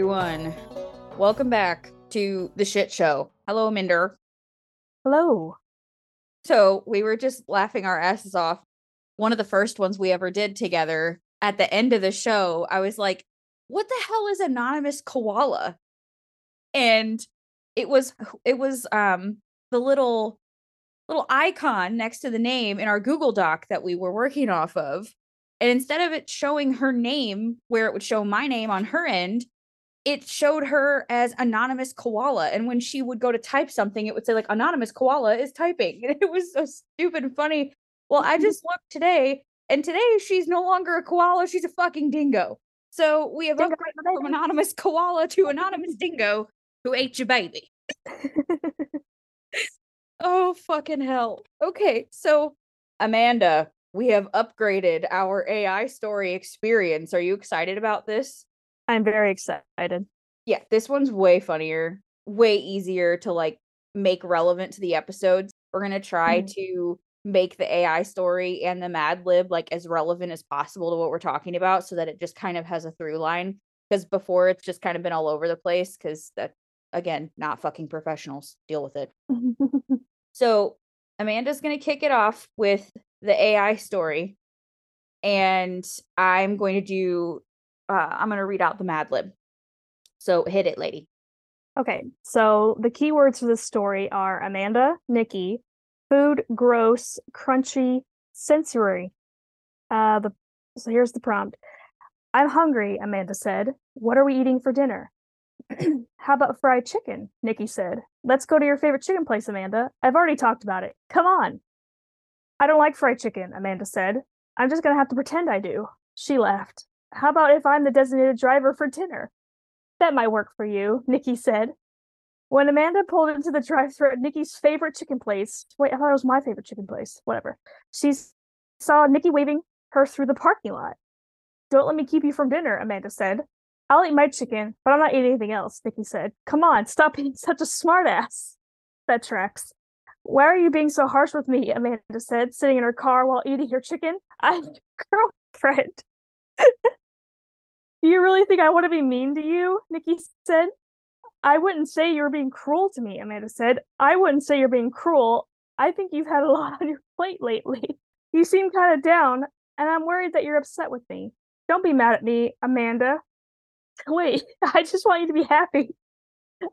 Everyone. Welcome back to the shit show. Hello, Minder. Hello. So, we were just laughing our asses off. One of the first ones we ever did together at the end of the show, I was like, what the hell is anonymous koala? And it was it was um the little little icon next to the name in our Google Doc that we were working off of. And instead of it showing her name where it would show my name on her end, it showed her as anonymous koala. And when she would go to type something, it would say like anonymous koala is typing. And it was so stupid and funny. Well, I just looked today, and today she's no longer a koala, she's a fucking dingo. So we have Dingo, upgraded from anonymous koala to anonymous dingo who ate your baby. Oh, fucking hell. Okay, so Amanda, we have upgraded our AI story experience. Are you excited about this? I'm very excited. Yeah, this one's way funnier, way easier to like make relevant to the episodes. We're going to try Mhm. to make the AI story and the Mad Lib like as relevant as possible to what we're talking about so that it just kind of has a through line because before it's just kind of been all over the place cuz that again, not fucking professionals. Deal with it. So Amanda's going to kick it off with the AI story, and I'm going to do. Uh, I'm going to read out the Mad Lib. So hit it, lady. okay, so the keywords for this story are Amanda, Niki, food, gross, crunchy, sensory. Uh, the so here's the prompt. I'm hungry, Amanda said. What are we eating for dinner? How about fried chicken? Niki said. Let's go to your favorite chicken place, Amanda. I've already talked about it. Come on. I don't like fried chicken, Amanda said. I'm just gonna have to pretend I do. She laughed. How about if I'm the designated driver for dinner? That might work for you, Niki said. When Amanda pulled into the drive-thru at Niki's favorite chicken place, wait, I thought it was my favorite chicken place. Whatever. She saw Niki waving her through the parking lot. Don't let me keep you from dinner, Amanda said. I'll eat my chicken, but I'm not eating anything else, Niki said. Come on, stop being such a smartass. That tracks. Why are you being so harsh with me? Amanda said, sitting in her car while eating her chicken. I'm your girlfriend. Do you really think I want to be mean to you? Niki said. I wouldn't say you're being cruel to me, Amanda said. I wouldn't say you're being cruel. I think you've had a lot on your plate lately. You seem kind of down, and I'm worried that you're upset with me. Don't be mad at me, Amanda. Wait, I just want you to be happy.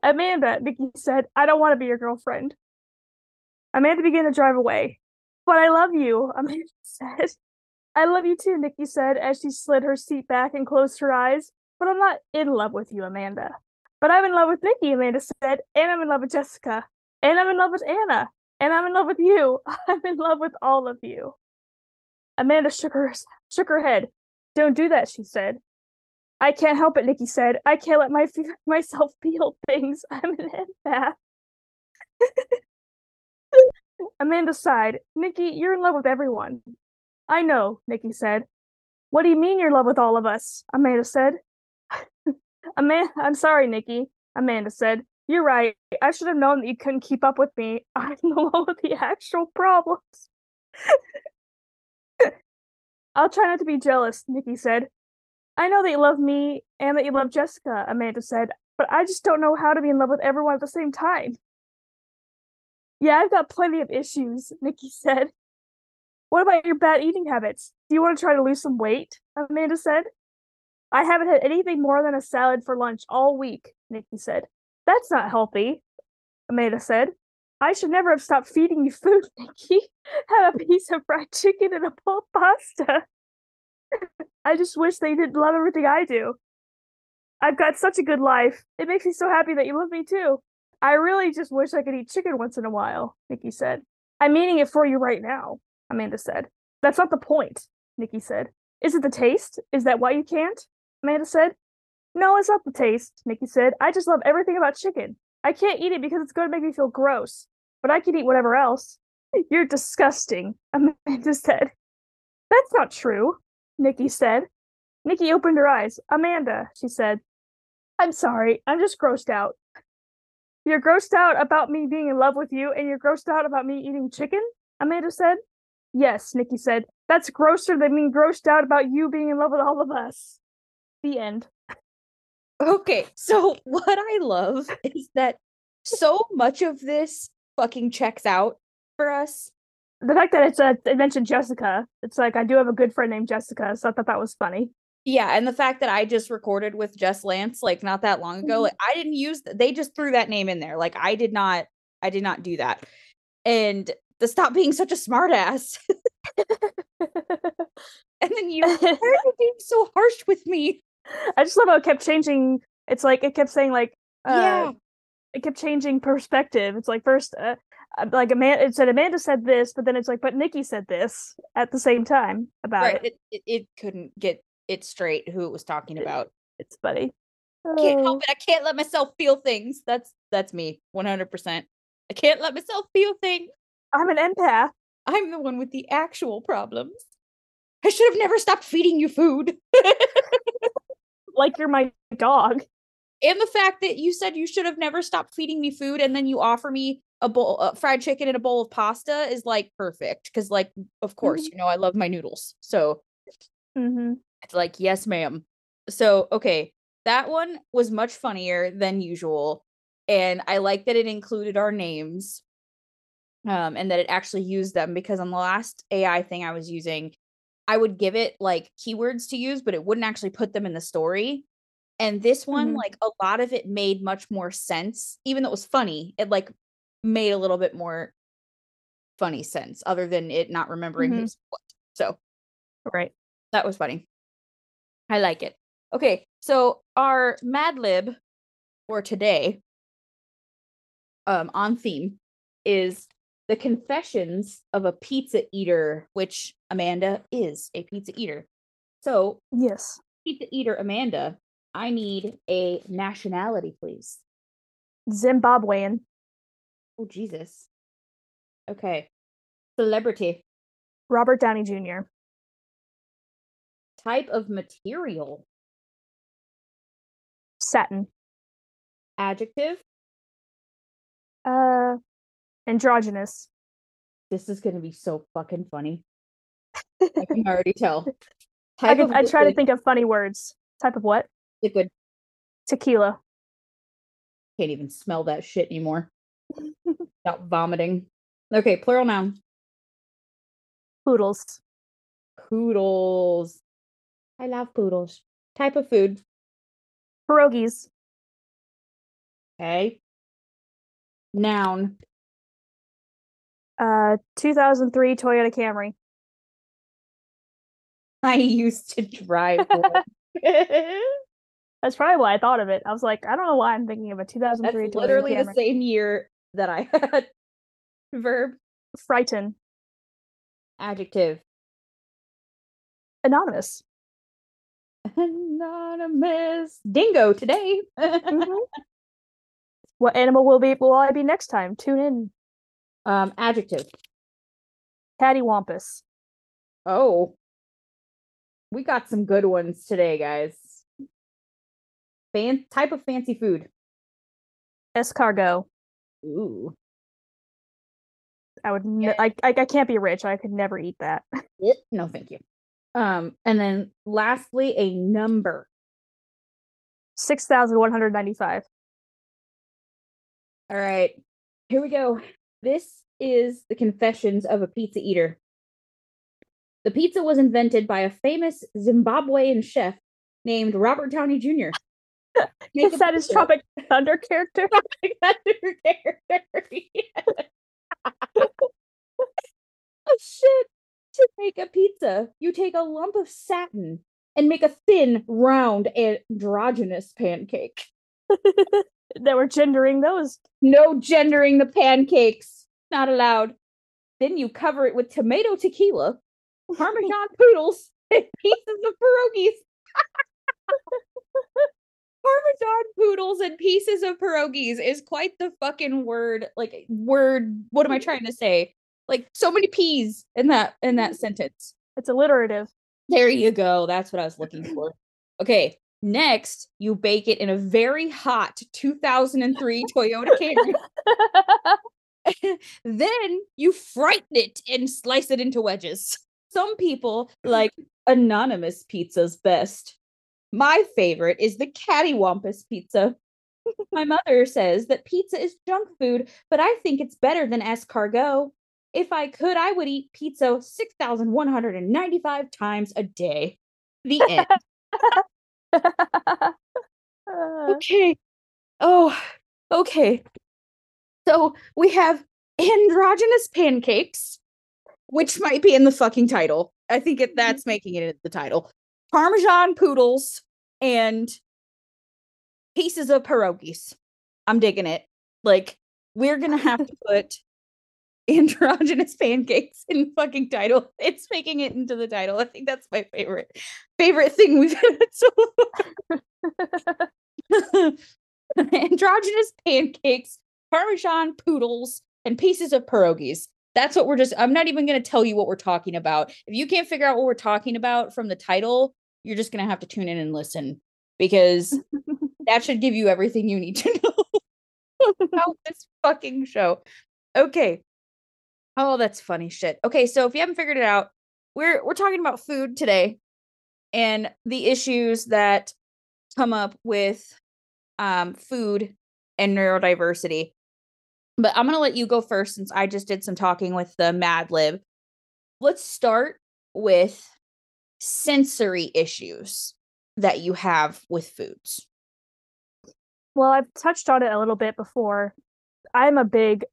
Amanda, Niki said, I don't want to be your girlfriend. Amanda began to drive away. But I love you, Amanda said. I love you too, Niki said as she slid her seat back and closed her eyes. But I'm not in love with you, Amanda. But I'm in love with Niki, Amanda said, and I'm in love with Jessica, and I'm in love with Anna, and I'm in love with you. I'm in love with all of you. Amanda shook her shook her head. Don't do that, she said. I can't help it, Niki said. I can't let my myself feel things. I'm an empath. Amanda sighed. Niki, you're in love with everyone. I know, Niki said. What do you mean you're in love with all of us? Amanda said. Amanda, I'm sorry, Niki. Amanda said. You're right. I should have known that you couldn't keep up with me. I'm the one with the actual problems. I'll try not to be jealous, Niki said. I know that you love me and that you love Jessica, Amanda said, but I just don't know how to be in love with everyone at the same time. Yeah, I've got plenty of issues, Niki said. What about your bad eating habits? Do you want to try to lose some weight? Amanda said. I haven't had anything more than a salad for lunch all week, Niki said. That's not healthy, Amanda said. I should never have stopped feeding you food, Niki. Have a piece of fried chicken and a bowl of pasta. I just wish they didn't love everything I do. I've got such a good life. It makes me so happy that you love me too. I really just wish I could eat chicken once in a while, Niki said. I'm eating it for you right now, Amanda said. That's not the point, Niki said. Is it the taste? Is that why you can't? Amanda said. No, it's not the taste, Niki said. I just love everything about chicken. I can't eat it because it's going to make me feel gross, but I can eat whatever else. You're disgusting, Amanda said. That's not true, Niki said. Niki opened her eyes. Amanda, she said. I'm sorry, I'm just grossed out. You're grossed out about me being in love with you, and you're grossed out about me eating chicken? Amanda said. Yes, Niki said. That's grosser than being grossed out about you being in love with all of us. The end. Okay, so what I love is that so much of this fucking checks out for us. The fact that it's a it mentioned Jessica, it's like I do have a good friend named Jessica, so I thought that was funny. Yeah, and the fact that I just recorded with Jess Lance like not that long ago, Mhm. like I didn't use they just threw that name in there. Like I did not I did not do that. And the stop being such a smartass. and then you why are you being so harsh with me? I just love how it kept changing. It's like it kept saying like uh, yeah. it kept changing perspective. It's like first uh, uh, like Amanda it said Amanda said this, but then it's like but Niki said this at the same time about Right. it. It, it it couldn't get it straight who it was talking about. It's funny. can't Oh. help it. I can't let myself feel things. That's that's me, 100%. I can't let myself feel things. I'm an empath. I'm the one with the actual problems. I should have never stopped feeding you food. Like you're my dog. and the fact that you said you should have never stopped feeding me food and then you offer me a bowl uh, fried chicken and a bowl of pasta is like perfect cuz like of course, Mhm. you know I love my noodles. So hmm It's like, yes, ma'am. So, okay, that one was much funnier than usual. And I like that it included our names um, and that it actually used them because on the last AI thing I was using, I would give it like keywords to use, but it wouldn't actually put them in the story. And this one, Mhm. like a lot of it made much more sense, even though it was funny, it like made a little bit more funny sense other than it not remembering Mhm. who's what. So Right. that was funny. I like it. Okay, so our Mad Lib for today, um, on theme, is the Confessions of a Pizza Eater, which Amanda is a pizza eater. So, Yes. pizza eater Amanda, I need a nationality, please. Zimbabwean. Oh Jesus. Okay. Celebrity. Robert Downey Jr. Type of material. Satin. Adjective. Uh, androgynous. This is gonna be so fucking funny. I can already tell. I Type of I try to think of funny words. Type of what? liquid. Tequila. Can't even smell that shit anymore. Without vomiting. Okay, plural noun. Poodles. Poodles. I love poodles. Type of food. Pierogies. Okay. Noun. Uh, 2003 Toyota Camry. I used to drive one. That's probably why I thought of it. I was like, I don't know why I'm thinking of a That's 2003 Toyota literally the same year that I had. Verb. Frighten. Adjective. Anonymous. Anonymous. Dingo today. Mhm. What animal will be will I be next time? Tune in. Um, adjective. Cattywampus. Oh. We got some good ones today, guys. Fan type of fancy food. Escargot. Ooh. I would. Ne- I, I I can't be rich. I could never eat that. No, thank you. Um, and then lastly, a number. Six thousand one hundred ninety-five. All right, here we go. This is the confessions of a pizza eater. The pizza was invented by a famous Zimbabwean chef named Robert Downey Jr. Make Is that his pizza. Tropic Thunder character? oh shit! To make a pizza, you take a lump of satin and make a thin, round, androgynous pancake. That we're gendering those. No gendering the pancakes. Not allowed. Then you cover it with tomato tequila, Parmesan poodles, and pieces of pierogies. Parmesan poodles and pieces of pierogies is quite the fucking word. Like word. What am I trying to say? Like so many peas in that in that sentence. It's alliterative. There you go. That's what I was looking for. Okay. Next, you bake it in a very hot 2003 Toyota Camry. then you frighten it and slice it into wedges. Some people like anonymous pizzas best. My favorite is the cattywampus pizza. My mother says that pizza is junk food, but I think it's better than escargot. If I could, I would eat pizza 6,195 times a day. The end. Okay. Oh, okay. So we have androgynous pancakes, which might be in the fucking title. I think it, mm-hmm. that's making it in the title. Parmesan poodles and pieces of pierogies. I'm digging it. Like we're gonna have to put androgynous pancakes in fucking title. It's making it into the title. I think that's my favorite favorite thing we've had so far. androgynous pancakes, parmesan poodles, and pieces of pierogies. That's what we're just. I'm not even going to tell you what we're talking about. If you can't figure out what we're talking about from the title, you're just going to have to tune in and listen because that should give you everything you need to know about this fucking show. Okay. Oh, that's funny shit. Okay, so if you haven't figured it out, we're we're talking about food today and the issues that come up with um food and neurodiversity. But I'm gonna let you go first since I just did some talking with the Mad Lib. Let's start with sensory issues that you have with foods. well, I've touched on it a little bit before. I'm a big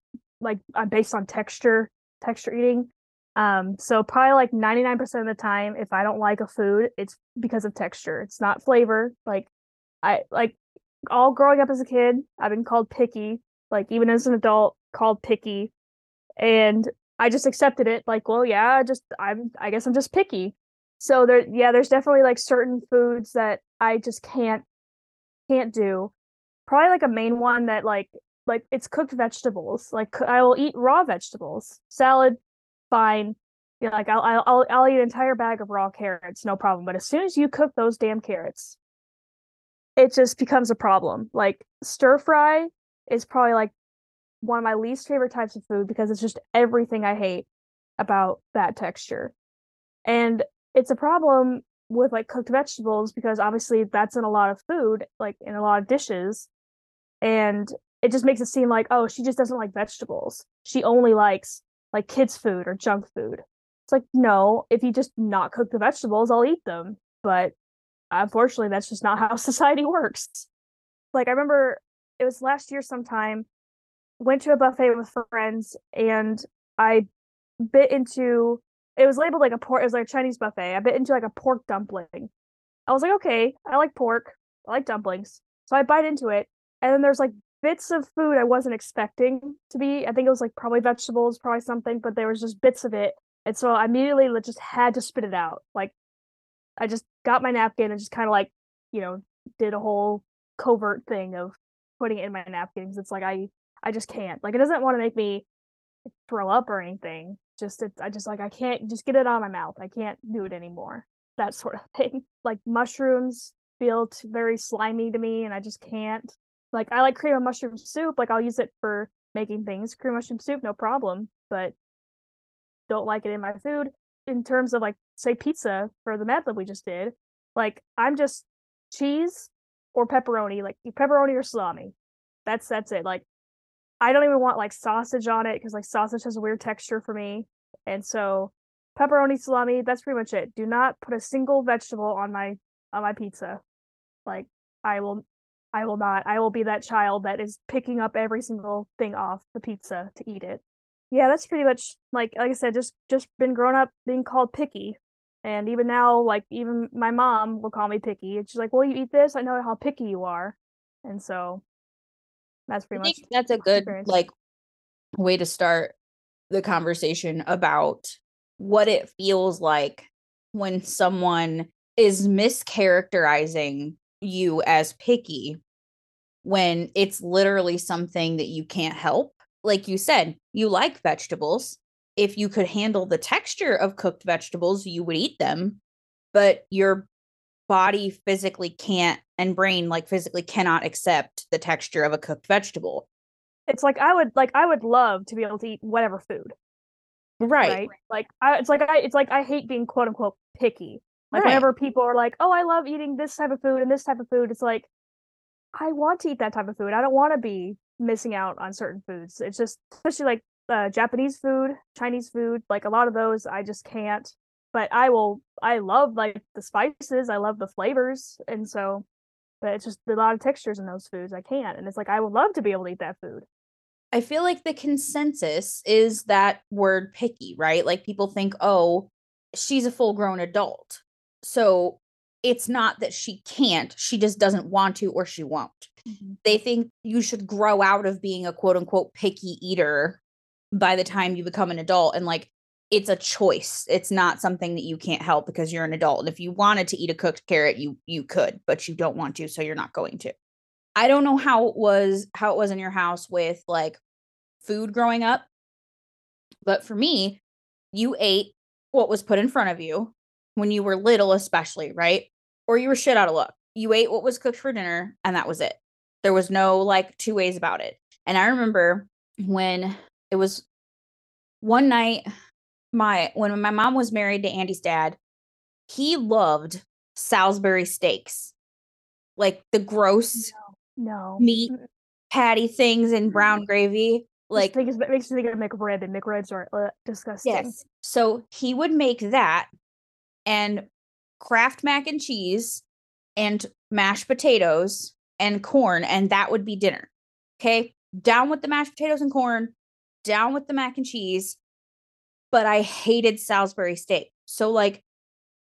like I'm based on texture, texture eating. Um, so probably like 99% of the time, if I don't like a food, it's because of texture. It's not flavor. Like I like all growing up as a kid, I've been called picky, like even as an adult, called picky. And I just accepted it, like, well, yeah, just I'm I guess I'm just picky. So there yeah, there's definitely like certain foods that I just can't can't do. Probably like a main one that like like it's cooked vegetables. Like I will eat raw vegetables. Salad, fine. Yeah, like I'll, I'll I'll I'll eat an entire bag of raw carrots, no problem. But as soon as you cook those damn carrots, it just becomes a problem. Like stir fry is probably like one of my least favorite types of food because it's just everything I hate about that texture. And it's a problem with like cooked vegetables because obviously that's in a lot of food, like in a lot of dishes. And it just makes it seem like, oh, she just doesn't like vegetables. She only likes like kids' food or junk food. It's like, no, if you just not cook the vegetables, I'll eat them. But unfortunately, that's just not how society works. Like I remember it was last year sometime, went to a buffet with friends and I bit into it was labeled like a pork it was like a Chinese buffet. I bit into like a pork dumpling. I was like, okay, I like pork. I like dumplings. So I bite into it. And then there's like bits of food I wasn't expecting to be. I think it was like probably vegetables, probably something, but there was just bits of it. And so I immediately just had to spit it out. Like I just got my napkin and just kind of like, you know, did a whole covert thing of putting it in my napkin because it's like I I just can't. Like it doesn't want to make me throw up or anything. Just it's I just like I can't just get it out of my mouth. I can't do it anymore. That sort of thing. Like mushrooms feel very slimy to me and I just can't. Like I like cream of mushroom soup. Like I'll use it for making things. Cream of mushroom soup, no problem. But don't like it in my food. In terms of like say pizza for the Mad Lib we just did, like I'm just cheese or pepperoni, like pepperoni or salami. That's that's it. Like I don't even want like sausage on it because like sausage has a weird texture for me. And so pepperoni salami, that's pretty much it. Do not put a single vegetable on my on my pizza. Like I will I will not. I will be that child that is picking up every single thing off the pizza to eat it. Yeah, that's pretty much like like I said, just just been grown up being called picky. And even now, like even my mom will call me picky. And she's like, Well, you eat this, I know how picky you are. And so that's I pretty much think that's a good experience. like way to start the conversation about what it feels like when someone is mischaracterizing you as picky when it's literally something that you can't help. Like you said, you like vegetables. If you could handle the texture of cooked vegetables, you would eat them, but your body physically can't and brain like physically cannot accept the texture of a cooked vegetable. it's like I would like I would love to be able to eat whatever food, Right. right? Like I it's like I it's like I hate being quote unquote picky. Like Right. whenever people are like, "Oh, I love eating this type of food and this type of food," it's like, I want to eat that type of food. I don't want to be missing out on certain foods. It's just especially like uh, Japanese food, Chinese food, like a lot of those I just can't. But I will. I love like the spices. I love the flavors, and so, but it's just a lot of textures in those foods I can't. And it's like I would love to be able to eat that food. I feel like the consensus is that word picky, right? Like people think, oh, she's a full grown adult. So it's not that she can't, she just doesn't want to or she won't. Mm-hmm. They think you should grow out of being a quote unquote picky eater by the time you become an adult. And like it's a choice. It's not something that you can't help because you're an adult. And if you wanted to eat a cooked carrot, you you could, but you don't want to, so you're not going to. I don't know how it was how it was in your house with like food growing up. But for me, you ate what was put in front of you when you were little, especially, right? Or you were shit out of luck. You ate what was cooked for dinner, and that was it. There was no like two ways about it. And I remember when it was one night, my when my mom was married to Andy's dad, he loved Salisbury steaks, like the gross No, meat patty things in brown gravy. Like it makes me think of McRib, and McRibs are uh, disgusting. Yes. So he would make that and Kraft mac and cheese and mashed potatoes and corn, and that would be dinner. Okay. Down with the mashed potatoes and corn, down with the mac and cheese. But I hated Salisbury steak. So, like,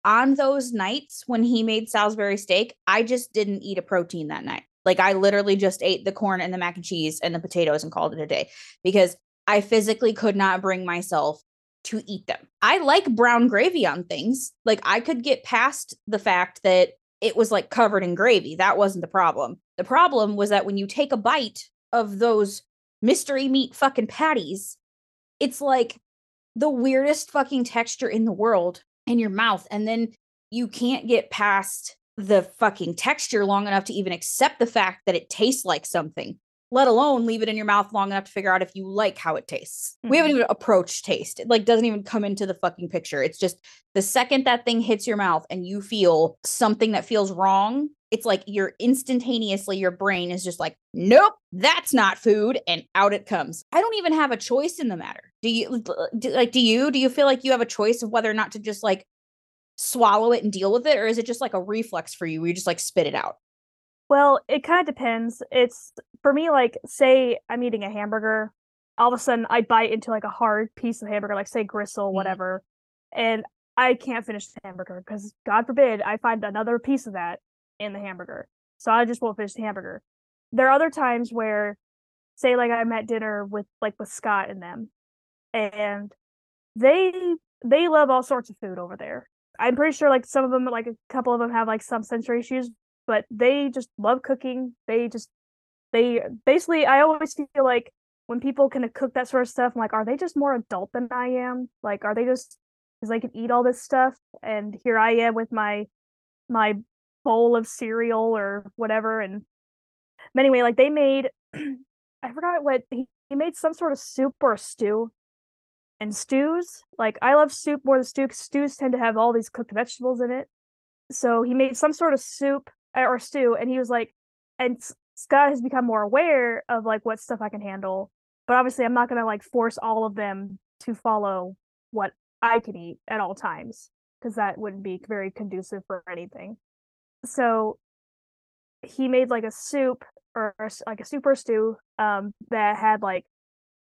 on those nights when he made Salisbury steak, I just didn't eat a protein that night. Like, I literally just ate the corn and the mac and cheese and the potatoes and called it a day because I physically could not bring myself to eat them. I like brown gravy on things. Like I could get past the fact that it was like covered in gravy. That wasn't the problem. The problem was that when you take a bite of those mystery meat fucking patties, it's like the weirdest fucking texture in the world in your mouth. And then you can't get past the fucking texture long enough to even accept the fact that it tastes like something let alone leave it in your mouth long enough to figure out if you like how it tastes. We haven't Mhm. even approached taste. It like doesn't even come into the fucking picture. It's just the second that thing hits your mouth and you feel something that feels wrong, it's like you're instantaneously your brain is just like, "Nope, that's not food." And out it comes. I don't even have a choice in the matter. Do you do, like do you do you feel like you have a choice of whether or not to just like swallow it and deal with it or is it just like a reflex for you where you just like spit it out? Well, it kind of depends. It's for me, like, say I'm eating a hamburger, all of a sudden I bite into like a hard piece of hamburger, like say gristle, Mhm. whatever, and I can't finish the hamburger because God forbid I find another piece of that in the hamburger. So I just won't finish the hamburger. There are other times where, say, like I'm at dinner with like with Scott and them, and they they love all sorts of food over there. I'm pretty sure like some of them, like a couple of them have like some sensory issues, but they just love cooking. They just they basically I always feel like when people can cook that sort of stuff, I'm like, are they just more adult than I am? Like, are they just because they can eat all this stuff, and here I am with my my bowl of cereal or whatever. And anyway, like they made I forgot what he, he made some sort of soup or stew. And stews, like I love soup more than stew stews tend to have all these cooked vegetables in it. So he made some sort of soup or stew, and he was like, and Scott has become more aware of like what stuff I can handle. But obviously, I'm not gonna like force all of them to follow what I can eat at all times because that wouldn't be very conducive for anything. So he made like a soup or s- like a super stew um that had like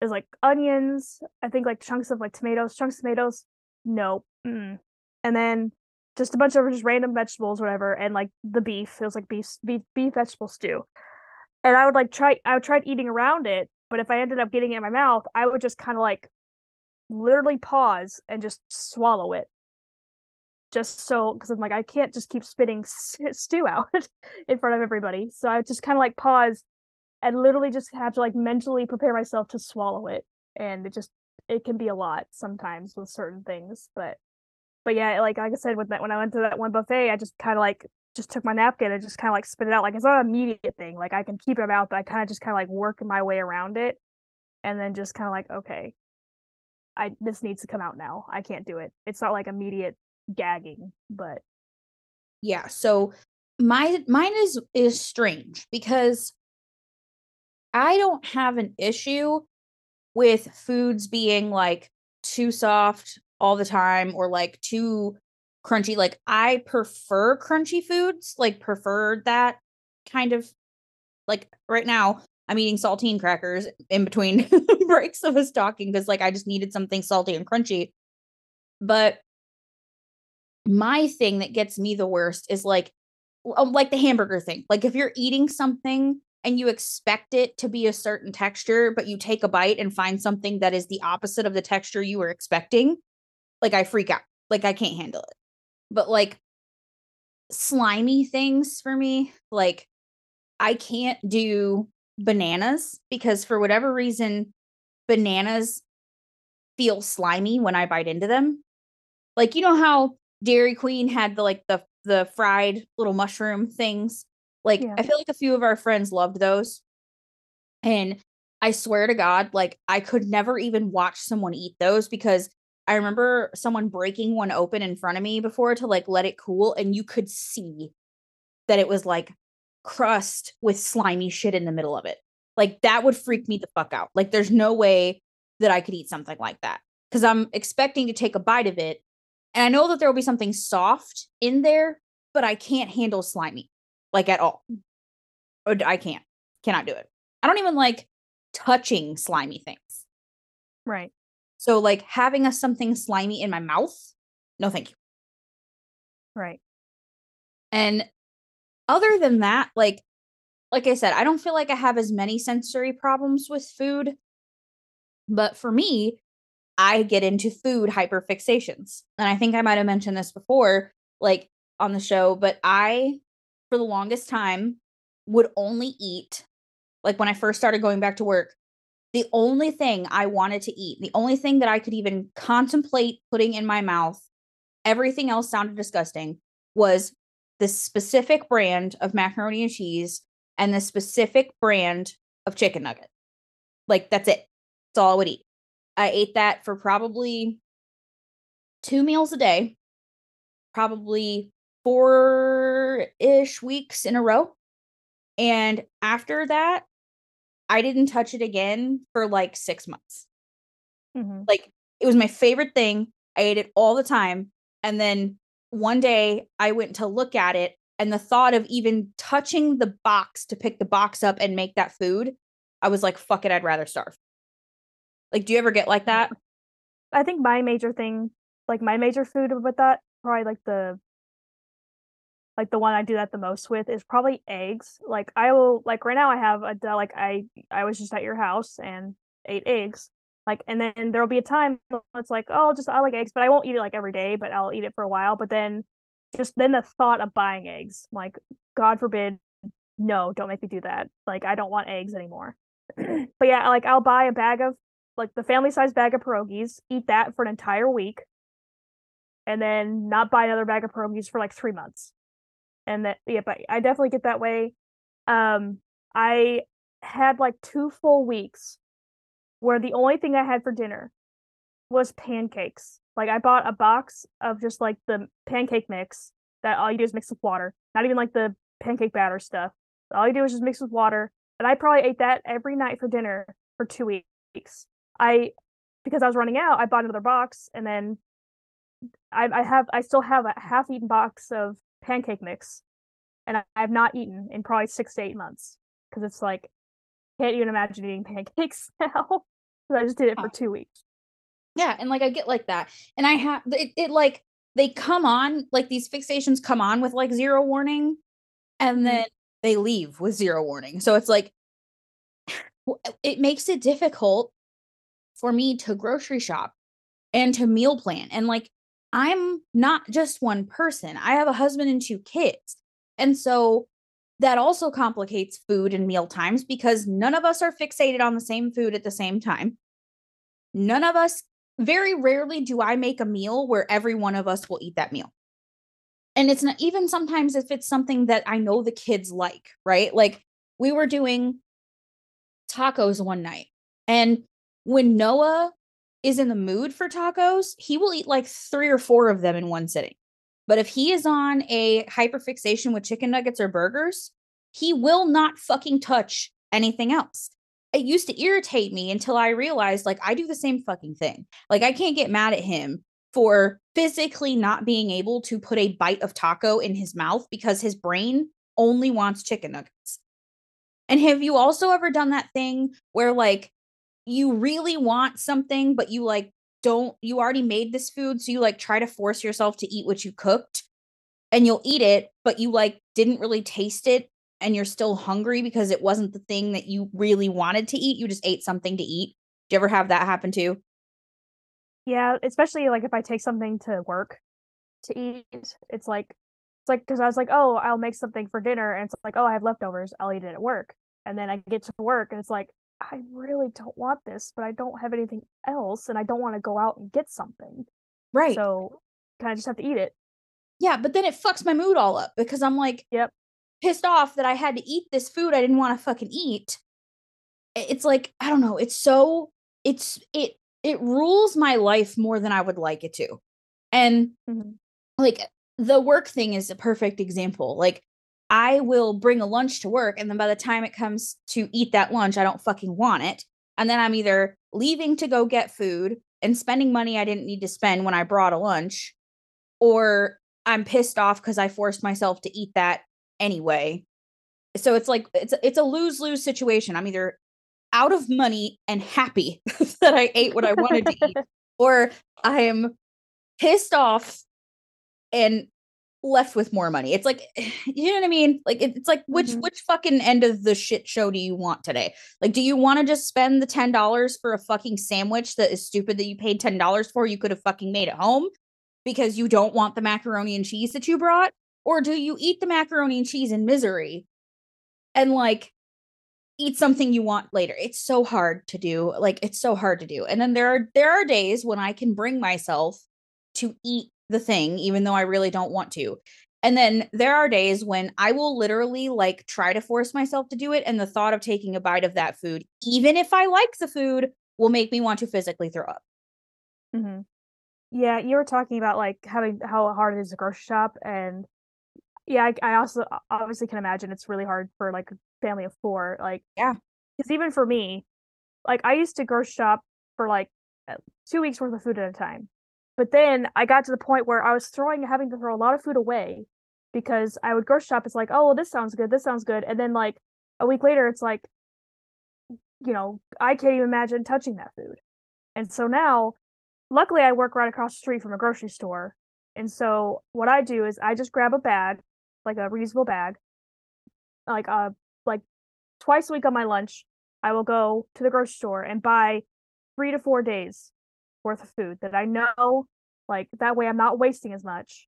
there's like onions, I think like chunks of like tomatoes, chunks of tomatoes. No. Mm. And then just a bunch of just random vegetables, whatever, and like the beef. It was like beef beef beef vegetable stew. And I would like try I would try eating around it, but if I ended up getting it in my mouth, I would just kind of like literally pause and just swallow it. Just so because I'm like I can't just keep spitting stew out in front of everybody. So I just kind of like pause and literally just have to like mentally prepare myself to swallow it and it just it can be a lot sometimes with certain things but but yeah like like i said with that when i went to that one buffet i just kind of like just took my napkin and just kind of like spit it out like it's not an immediate thing like i can keep it out but i kind of just kind of like work my way around it and then just kind of like okay i this needs to come out now i can't do it. It's not like immediate gagging but Yeah, so my mine is is strange because I don't have an issue with foods being like too soft all the time or like too crunchy. Like I prefer crunchy foods, like prefer that kind of like right now I'm eating saltine crackers in between breaks of a stocking because like I just needed something salty and crunchy. But my thing that gets me the worst is like um, like the hamburger thing. Like if you're eating something and you expect it to be a certain texture, but you take a bite and find something that is the opposite of the texture you were expecting, like I freak out. Like I can't handle it. But like slimy things for me, like I can't do bananas because for whatever reason, bananas feel slimy when I bite into them. Like you know how Dairy Queen had the like the the fried little mushroom things. Like Yeah. I feel like a few of our friends loved those. And I swear to God, like I could never even watch someone eat those because I remember someone breaking one open in front of me before to like let it cool and you could see that it was like crust with slimy shit in the middle of it. Like that would freak me the fuck out. Like there's no way that I could eat something like that cuz I'm expecting to take a bite of it and I know that there will be something soft in there, but I can't handle slimy like at all. Or d- I can't. Cannot do it. I don't even like touching slimy things. Right. So like having a something slimy in my mouth, no thank you. Right. And other than that, like like I said, I don't feel like I have as many sensory problems with food. But for me, I get into food hyperfixations. And I think I might have mentioned this before, like on the show, but I, for the longest time, would only eat, like when I first started going back to work, the only thing I wanted to eat, the only thing that I could even contemplate putting in my mouth, everything else sounded disgusting, was this specific brand of macaroni and cheese and the specific brand of chicken nugget. Like that's it. That's all I would eat. I ate that for probably two meals a day, probably four ish weeks in a row. And after that, I didn't touch it again for like six months. hmm Like it was my favorite thing. I ate it all the time. And then one day I went to look at it, and the thought of even touching the box to pick the box up and make that food, I was like, fuck it, I'd rather starve. Like, do you ever get like that? I think my major thing, like my major food with that, probably like the like the one I do that the most with is probably eggs. Like I will like right now I have a like I I was just at your house and ate eggs. Like and then there'll be a time it's like, oh just I like eggs, but I won't eat it like every day, but I'll eat it for a while. But then just then the thought of buying eggs, like God forbid, no, don't make me do that. Like I don't want eggs anymore. but yeah, like I'll buy a bag of like the family size bag of pierogies, eat that for an entire week, and then not buy another bag of pierogies for like three months. And that yeah, but I definitely get that way. Um, I had like two full weeks where the only thing I had for dinner was pancakes. Like I bought a box of just like the pancake mix that all you do is mix with water, not even like the pancake batter stuff. All you do is just mix with water. And I probably ate that every night for dinner for two weeks. I because I was running out, I bought another box and then I, I have I still have a half eaten box of pancake mix and I, I've not eaten in probably six to eight months because it's like can't even imagine eating pancakes now. I just did it for two weeks. Yeah, and like I get like that. And I have it, it like they come on, like these fixations come on with like zero warning and Mhm. then they leave with zero warning. So it's like it makes it difficult for me to grocery shop and to meal plan. And like I'm not just one person. I have a husband and two kids. And so that also complicates food and meal times because none of us are fixated on the same food at the same time. None of us very rarely do I make a meal where every one of us will eat that meal. And it's not even sometimes if it's something that I know the kids like, right? Like we were doing tacos one night. And when Noah is in the mood for tacos, he will eat like three or four of them in one sitting. But if he is on a hyperfixation with chicken nuggets or burgers, he will not fucking touch anything else. It used to irritate me until I realized like I do the same fucking thing. Like I can't get mad at him for physically not being able to put a bite of taco in his mouth because his brain only wants chicken nuggets. And have you also ever done that thing where like you really want something, but you like don't, you already made this food. So you like try to force yourself to eat what you cooked and you'll eat it, but you like didn't really taste it and you're still hungry because it wasn't the thing that you really wanted to eat. You just ate something to eat. Do you ever have that happen too? Yeah, especially like if I take something to work to eat, it's like it's like because I was like, oh, I'll make something for dinner, and it's like, oh, I have leftovers, I'll eat it at work and then I get to work and it's like I really don't want this, but I don't have anything else and I don't want to go out and get something. Right. So can I just have to eat it? Yeah, but then it fucks my mood all up because I'm like, yep, pissed off that I had to eat this food I didn't want to fucking eat. It's like, I don't know, it's so it's it it rules my life more than I would like it to. And mm-hmm. like the work thing is a perfect example. Like I will bring a lunch to work. And then by the time it comes to eat that lunch, I don't fucking want it. And then I'm either leaving to go get food and spending money I didn't need to spend when I brought a lunch, or I'm pissed off because I forced myself to eat that anyway. So it's like it's it's a lose lose situation. I'm either out of money and happy that I ate what I wanted to eat, or I am pissed off and left with more money. It's like, you know what I mean? Like it's like which mm-hmm. which fucking end of the shit show do you want today? Like, do you want to just spend the ten dollars for a fucking sandwich that is stupid that you paid ten dollars for? You could have fucking made at home because you don't want the macaroni and cheese that you brought, or do you eat the macaroni and cheese in misery and like eat something you want later? It's so hard to do. Like it's so hard to do. And then there are there are days when I can bring myself to eat the thing, even though I really don't want to. And then there are days when I will literally like try to force myself to do it. And the thought of taking a bite of that food, even if I like the food, will make me want to physically throw up. Mm-hmm. Yeah, you were talking about like having how hard it is to grocery shop. And yeah, I, I also obviously can imagine it's really hard for like a family of four. Like, yeah. Because even for me, like I used to grocery shop for like two weeks worth of food at a time. But then I got to the point where I was throwing, having to throw a lot of food away because I would grocery shop. It's like, oh, well, this sounds good. This sounds good. And then like a week later, it's like, you know, I can't even imagine touching that food. And so now, luckily, I work right across the street from a grocery store. And so what I do is I just grab a bag, like a reusable bag, like uh like twice a week on my lunch. I will go to the grocery store and buy three to four days worth of food that I know like that way I'm not wasting as much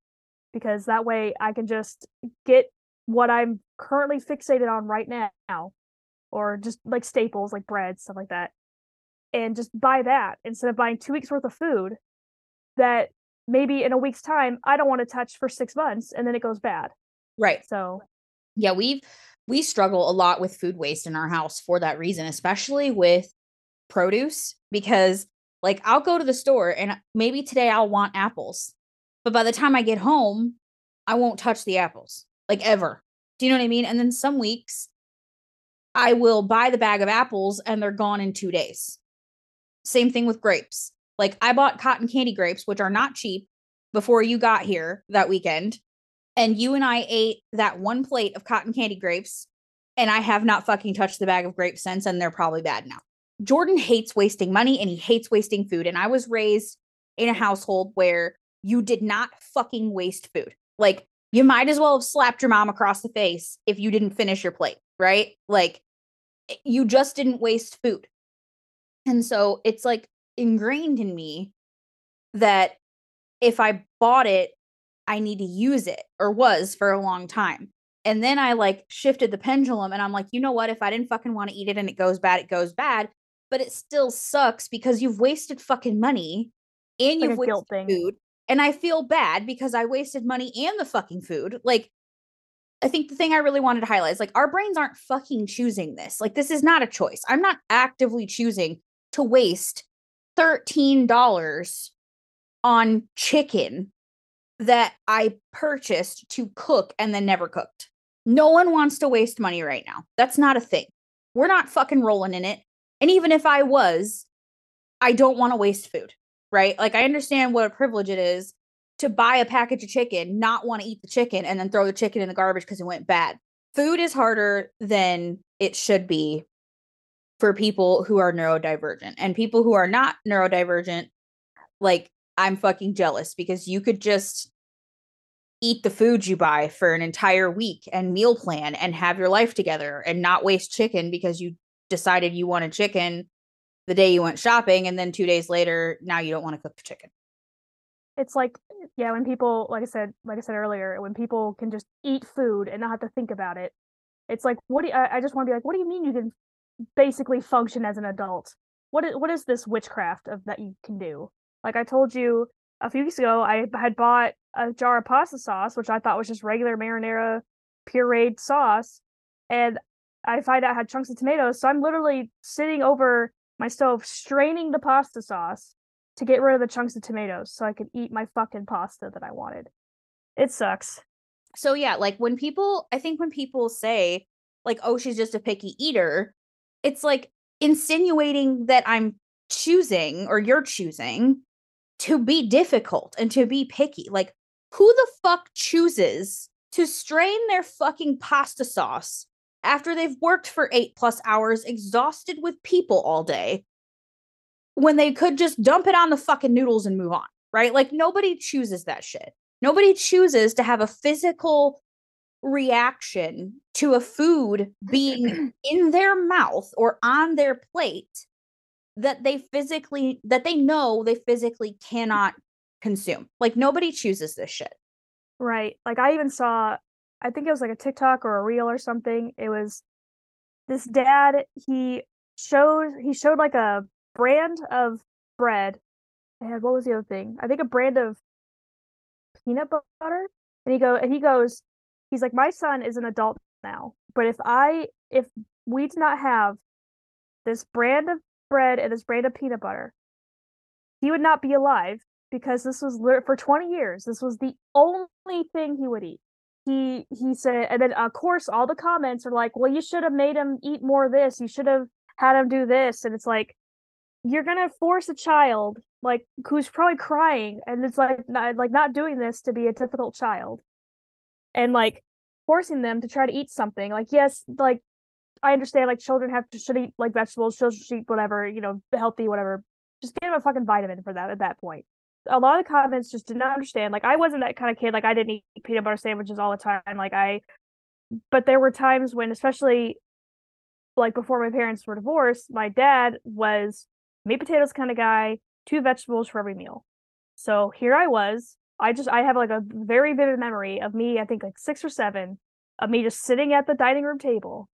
because that way I can just get what I'm currently fixated on right now or just like staples like bread stuff like that and just buy that instead of buying 2 weeks worth of food that maybe in a week's time I don't want to touch for 6 months and then it goes bad. Right. So yeah, we've we struggle a lot with food waste in our house for that reason, especially with produce because like I'll go to the store and maybe today I'll want apples. But by the time I get home, I won't touch the apples. Like ever. Do you know what I mean? And then some weeks I will buy the bag of apples and they're gone in 2 days. Same thing with grapes. Like I bought cotton candy grapes which are not cheap before you got here that weekend and you and I ate that one plate of cotton candy grapes and I have not fucking touched the bag of grapes since and they're probably bad now. Jordan hates wasting money and he hates wasting food. And I was raised in a household where you did not fucking waste food. Like, you might as well have slapped your mom across the face if you didn't finish your plate, right? Like, eh, you just didn't waste food. And so it's like ingrained in me that if I bought it, I need to use it or was for a long time. And then I like shifted the pendulum and I'm like, you know what? If I didn't fucking want to eat it and it goes bad, it goes bad but it still sucks because you've wasted fucking money and you've wasted food. And I feel bad because I wasted money and the fucking food. Like, I think the thing I really wanted to highlight is like our brains aren't fucking choosing this. Like, this is not a choice. I'm not actively choosing to waste $13 on chicken that I purchased to cook and then never cooked. No one wants to waste money right now. That's not a thing. We're not fucking rolling in it. And even if I was, I don't want to waste food, right? Like I understand what a privilege it is to buy a package of chicken, not want to eat the chicken, and then throw the chicken in the garbage because it went bad. Food is harder than it should be for people who are neurodivergent. And people who are not neurodivergent, like, I'm fucking jealous because you could just eat the food you buy for an entire week and meal plan and have your life together and not waste chicken because you decided you wanted chicken the day you went shopping and then 2 days later now you don't want to cook the chicken. It's like yeah, when people like I said like I said earlier, when people can just eat food and not have to think about it. It's like what do you, I, I just want to be like what do you mean you can basically function as an adult. What is what is this witchcraft of that you can do? Like I told you a few weeks ago, I had bought a jar of pasta sauce, which I thought was just regular marinara pureed sauce, and I find out I had chunks of tomatoes. So I'm literally sitting over my stove, straining the pasta sauce to get rid of the chunks of tomatoes, so I could eat my fucking pasta that I wanted. It sucks. So yeah, like when people, I think when people say like, "Oh, she's just a picky eater," it's like insinuating that I'm choosing or you're choosing to be difficult and to be picky. Like, who the fuck chooses to strain their fucking pasta sauce after they've worked for eight plus hours, exhausted with people all day, when they could just dump it on the fucking noodles and move on, right? Like, nobody chooses that shit. Nobody chooses to have a physical reaction to a food being in their mouth or on their plate that they physically that they know they physically cannot consume. Like nobody chooses this shit. Right. Like I even saw I think it was like a TikTok or a reel or something. It was this dad, he showed he showed like a brand of bread. And what was the other thing? I think a brand of peanut butter. And he go and he goes, he's like, My son is an adult now. But if I if we did not have this brand of bread and this brand of peanut butter, he would not be alive because this was for 20 years. This was the only thing he would eat. He he said, and then of course all the comments are like, "Well, you should have made him eat more of this. You should have had him do this." And it's like, you're gonna force a child like who's probably crying, and it's like not, like not doing this to be a difficult child, and like forcing them to try to eat something. Like yes, like I understand like children have to should eat like vegetables, children should eat whatever, you know, healthy, whatever. Just give them a fucking vitamin for that at that point. A lot of the comments just did not understand. Like I wasn't that kind of kid. Like I didn't eat peanut butter sandwiches all the time. Like I but there were times when especially like before my parents were divorced, my dad was meat potatoes kind of guy, two vegetables for every meal. So here I was. I just I have like a very vivid memory of me, I think like six or seven, of me just sitting at the dining room table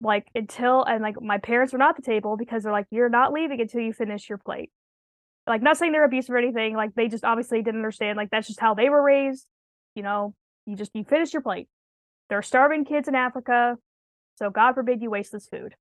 like until and like my parents were not at the table because they're like you're not leaving until you finish your plate like not saying they're abusive or anything like they just obviously didn't understand like that's just how they were raised. You know you just you finish your plate. There are starving kids in africa so god forbid you waste this food.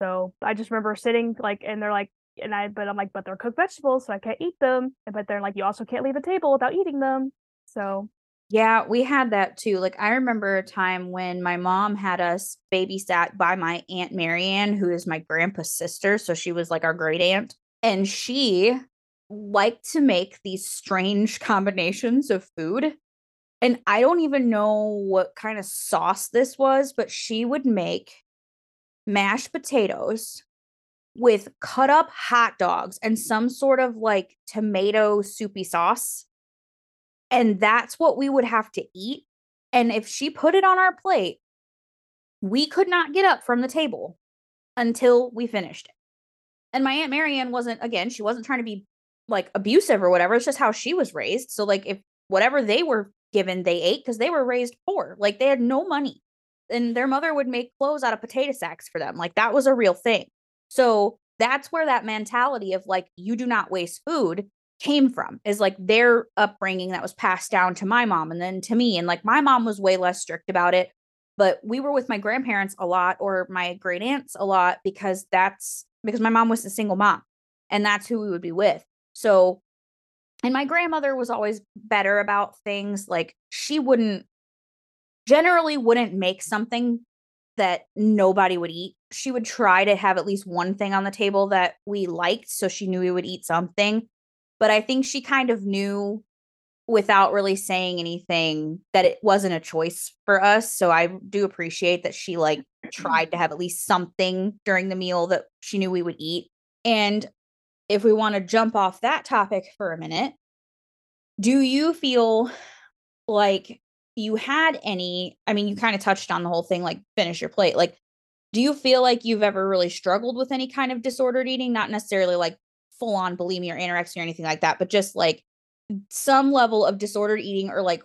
So i just remember sitting like and they're like and i but i'm like but they're cooked vegetables so i can't eat them. But they're like you also can't leave the table without eating them. So yeah, we had that too. Like I remember a time when my mom had us babysat by my aunt Marianne, who is my grandpa's sister, so she was like our great aunt, and she liked to make these strange combinations of food. And I don't even know what kind of sauce this was, but she would make mashed potatoes with cut up hot dogs and some sort of like tomato soupy sauce and that's what we would have to eat. And if she put it on our plate, we could not get up from the table until we finished it. And my Aunt Marianne wasn't, again, she wasn't trying to be like abusive or whatever. It's just how she was raised. So, like, if whatever they were given, they ate because they were raised poor. Like, they had no money. And their mother would make clothes out of potato sacks for them. Like, that was a real thing. So, that's where that mentality of like, you do not waste food came from is like their upbringing that was passed down to my mom and then to me and like my mom was way less strict about it but we were with my grandparents a lot or my great aunts a lot because that's because my mom was a single mom and that's who we would be with so and my grandmother was always better about things like she wouldn't generally wouldn't make something that nobody would eat. She would try to have at least one thing on the table that we liked so she knew we would eat something. But I think she kind of knew without really saying anything that it wasn't a choice for us. So I do appreciate that she like tried to have at least something during the meal that she knew we would eat. And if we want to jump off that topic for a minute, do you feel like you had any i mean you kind of touched on the whole thing like finish your plate like do you feel like you've ever really struggled with any kind of disordered eating not necessarily like full on bulimia or anorexia or anything like that but just like some level of disordered eating or like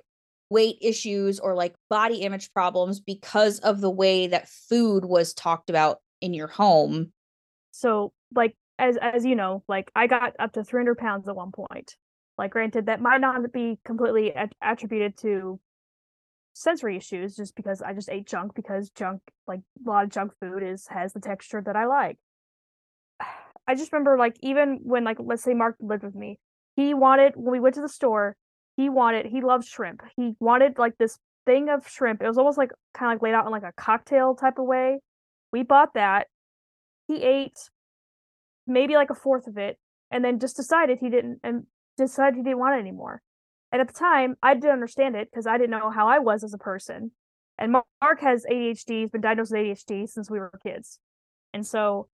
weight issues or like body image problems because of the way that food was talked about in your home so like as as you know like i got up to 300 pounds at one point like granted that might not be completely attributed to sensory issues just because I just ate junk because junk like a lot of junk food is has the texture that I like. I just remember like even when like let's say Mark lived with me, he wanted when we went to the store, he wanted he loved shrimp. He wanted like this thing of shrimp. It was almost like kind of like laid out in like a cocktail type of way. We bought that. He ate maybe like a fourth of it and then just decided he didn't and decided he didn't want it anymore. And at the time, I didn't understand it because I didn't know how I was as a person. And Mark has ADHD, he's been diagnosed with ADHD since we were kids. And so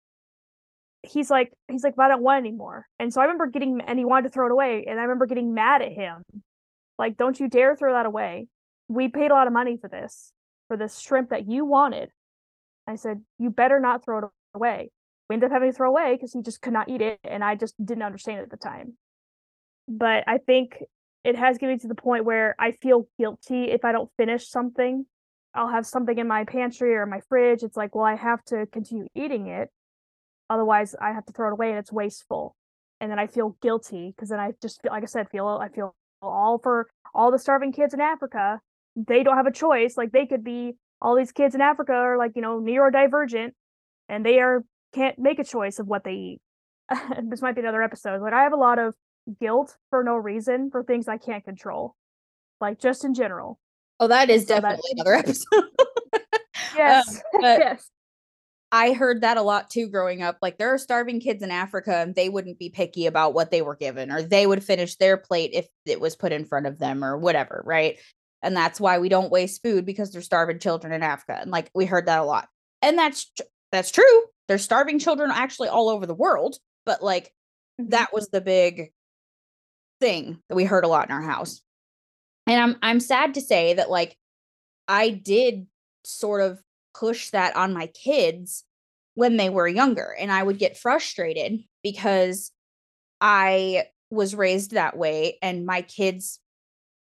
he's like, he's like, but I don't want anymore. And so I remember getting, and he wanted to throw it away. And I remember getting mad at him. Like, don't you dare throw that away. We paid a lot of money for this, for this shrimp that you wanted. I said, you better not throw it away. We ended up having to throw away because he just could not eat it. And I just didn't understand it at the time. But I think it has given me to the point where I feel guilty if I don't finish something. I'll have something in my pantry or my fridge. It's like, well, I have to continue eating it. Otherwise, I have to throw it away and it's wasteful. And then I feel guilty because then I just feel, like I said, feel I feel all for all the starving kids in Africa. They don't have a choice. Like they could be all these kids in Africa are like you know neurodivergent, and they are can't make a choice of what they eat. this might be another episode. Like I have a lot of guilt for no reason for things I can't control, like just in general. Oh, that is so definitely another episode. yes, um, yes. I heard that a lot too growing up. Like there are starving kids in Africa and they wouldn't be picky about what they were given or they would finish their plate if it was put in front of them or whatever, right? And that's why we don't waste food because there's starving children in Africa. And like we heard that a lot. And that's that's true. There's starving children actually all over the world, but like mm-hmm. that was the big thing that we heard a lot in our house. And I'm I'm sad to say that like I did sort of push that on my kids when they were younger and I would get frustrated because I was raised that way and my kids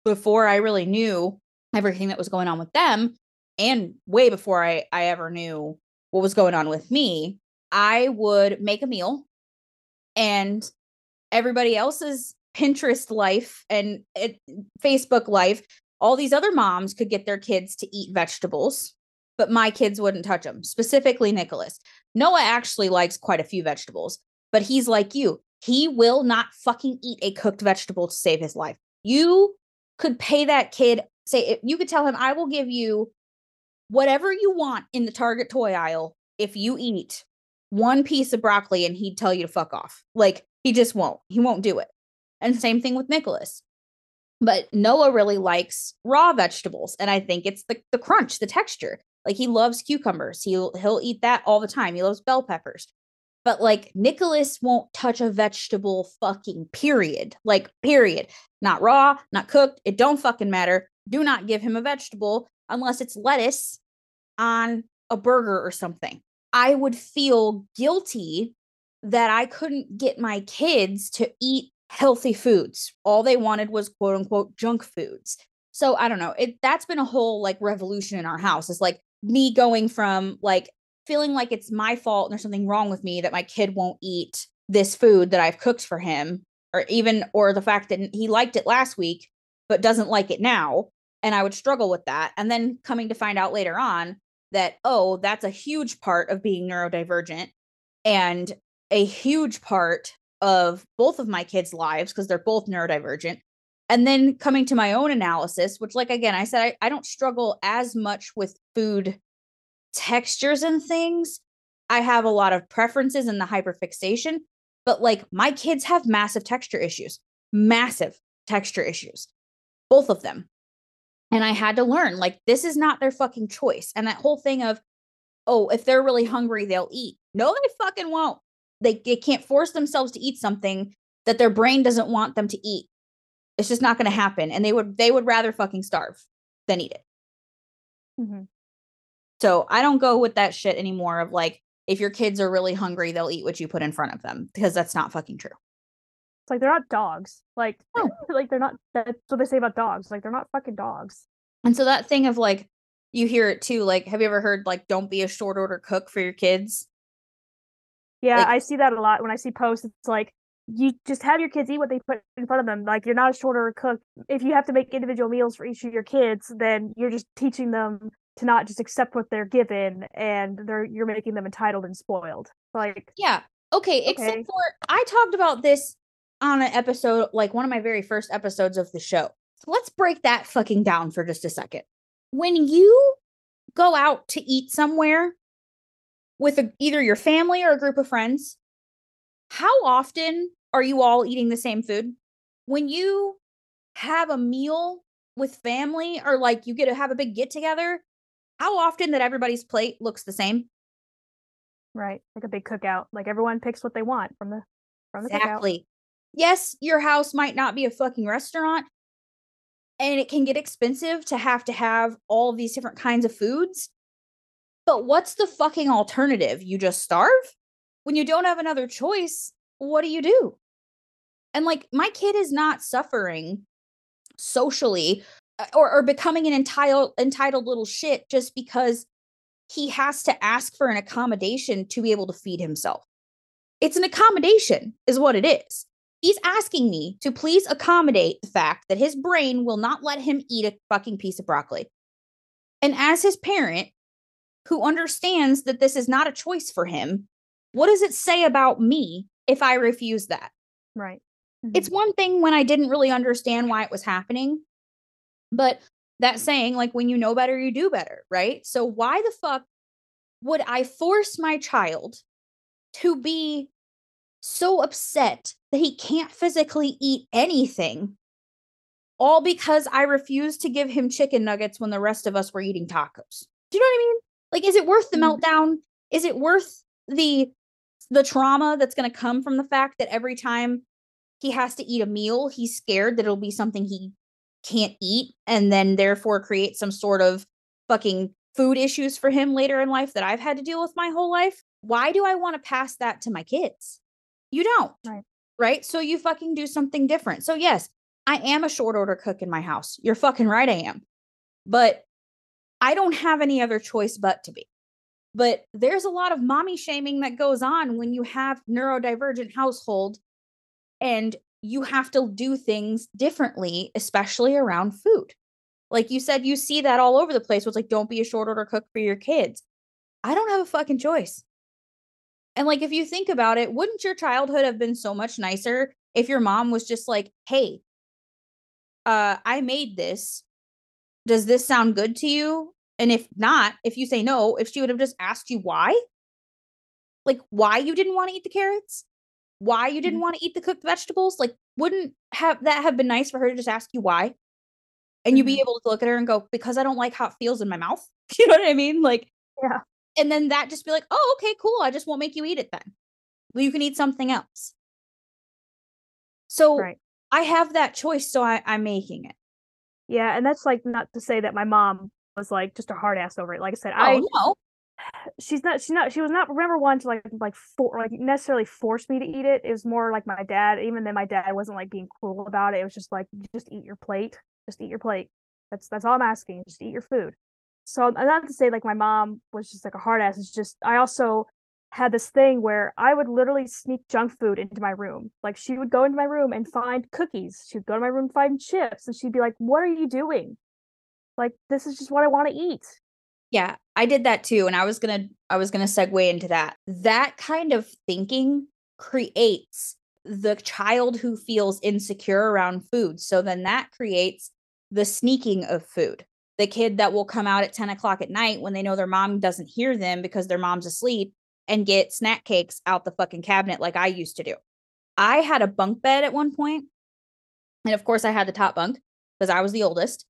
before I really knew everything that was going on with them and way before I I ever knew what was going on with me, I would make a meal and everybody else's Pinterest life and it, Facebook life, all these other moms could get their kids to eat vegetables, but my kids wouldn't touch them, specifically Nicholas. Noah actually likes quite a few vegetables, but he's like you. He will not fucking eat a cooked vegetable to save his life. You could pay that kid, say, you could tell him, I will give you whatever you want in the Target toy aisle if you eat one piece of broccoli and he'd tell you to fuck off. Like, he just won't. He won't do it. And same thing with Nicholas. But Noah really likes raw vegetables. And I think it's the, the crunch, the texture. Like he loves cucumbers. He'll he'll eat that all the time. He loves bell peppers. But like Nicholas won't touch a vegetable fucking period. Like period. Not raw, not cooked. It don't fucking matter. Do not give him a vegetable unless it's lettuce on a burger or something. I would feel guilty that I couldn't get my kids to eat healthy foods. All they wanted was quote unquote junk foods. So I don't know. It that's been a whole like revolution in our house. It's like me going from like feeling like it's my fault and there's something wrong with me that my kid won't eat this food that I've cooked for him or even or the fact that he liked it last week but doesn't like it now and I would struggle with that and then coming to find out later on that oh that's a huge part of being neurodivergent and a huge part of both of my kids' lives because they're both neurodivergent. And then coming to my own analysis, which, like, again, I said, I, I don't struggle as much with food textures and things. I have a lot of preferences in the hyperfixation, but like my kids have massive texture issues, massive texture issues, both of them. And I had to learn like this is not their fucking choice. And that whole thing of, oh, if they're really hungry, they'll eat. No, they fucking won't. They, they can't force themselves to eat something that their brain doesn't want them to eat. It's just not going to happen. And they would they would rather fucking starve than eat it. Mm-hmm. So I don't go with that shit anymore of like, if your kids are really hungry, they'll eat what you put in front of them because that's not fucking true. It's like they're not dogs. Like, No. like they're not. That's what they say about dogs. Like they're not fucking dogs. And so that thing of like, you hear it too. Like, have you ever heard like, don't be a short order cook for your kids? Yeah, Like- I see that a lot when I see posts. It's like you just have your kids eat what they put in front of them. Like you're not a short order cook. If you have to make individual meals for each of your kids, then you're just teaching them to not just accept what they're given, and they're you're making them entitled and spoiled. Like, Yeah. Okay. Except for I talked about this on an episode, like one of my very first episodes of the show. So let's break that fucking down for just a second. When you go out to eat somewhere with a, either your family or a group of friends, how often are you all eating the same food? When you have a meal with family or like you get to have a big get together, how often that everybody's plate looks the same? right, like a big cookout. Like everyone picks what they want from the from the cookout. Yes, your house might not be a fucking restaurant and it can get expensive to have to have all these different kinds of foods. But what's the fucking alternative? You just starve? When you don't have another choice, what do you do? And like my kid is not suffering socially uh, or, or becoming an entitled entitled little shit just because he has to ask for an accommodation to be able to feed himself. It's an accommodation, is what it is. He's asking me to please accommodate the fact that his brain will not let him eat a fucking piece of broccoli. And as his parent, who understands that this is not a choice for him, what does it say about me if I refuse that? Right. It's one thing when I didn't really understand why it was happening, but that saying, like, when you know better, you do better, right? So, why the fuck would I force my child to be so upset that he can't physically eat anything, all because I refused to give him chicken nuggets when the rest of us were eating tacos? Do you know what I mean? Like, is it worth the Mhm. meltdown? Is it worth the the trauma that's going to come from the fact that every time he has to eat a meal, he's scared that it'll be something he can't eat and then therefore create some sort of fucking food issues for him later in life that I've had to deal with my whole life. Why do I want to pass that to my kids? You don't. Right. Right? So you fucking do something different. So yes, I am a short order cook in my house. You're fucking right I am. But I don't have any other choice but to be. But there's a lot of mommy shaming that goes on when you have neurodivergent household and you have to do things differently, especially around food. Like you said, you see that all over the place. It's like, don't be a short order cook for your kids. I don't have a fucking choice. And like, if you think about it, wouldn't your childhood have been so much nicer if your mom was just like, hey, uh, I made this. Does this sound good to you? And if not, if you say no, if she would have just asked you why, like why you didn't want to eat the carrots, why you didn't Mhm. want to eat the cooked vegetables, like wouldn't have that have been nice for her to just ask you why? And you be Mhm. able to look at her and go, because I don't like how it feels in my mouth. You know what I mean? Like, Yeah. and then that just be like, oh, okay, cool. I just won't make you eat it then. Well, you can eat something else. So Right. I have that choice, so I, I'm making it. Yeah, and that's like not to say that my mom was like just a hard ass over it. Like I said, I Oh no. She's not she's not she was not remember one to like like for like necessarily force me to eat it. It was more like my dad. Even then, my dad wasn't like being cruel about it. It was just like just eat your plate. Just eat your plate. That's that's all I'm asking. Just eat your food. So not to say like my mom was just like a hard ass. It's just I also had this thing where I would literally sneak junk food into my room. Like she would go into my room and find cookies. She'd go to my room and find chips, and she'd be like, "What are you doing? Like this is just what I want to eat." Yeah, I did that too, and I was gonna I was gonna segue into that. That kind of thinking creates the child who feels insecure around food. So then that creates the sneaking of food. The kid that will come out at 10 o'clock at night when they know their mom doesn't hear them because their mom's asleep and get snack cakes out the fucking cabinet like I used to do. I had a bunk bed at one point, And of course, I had the top bunk because I was the oldest.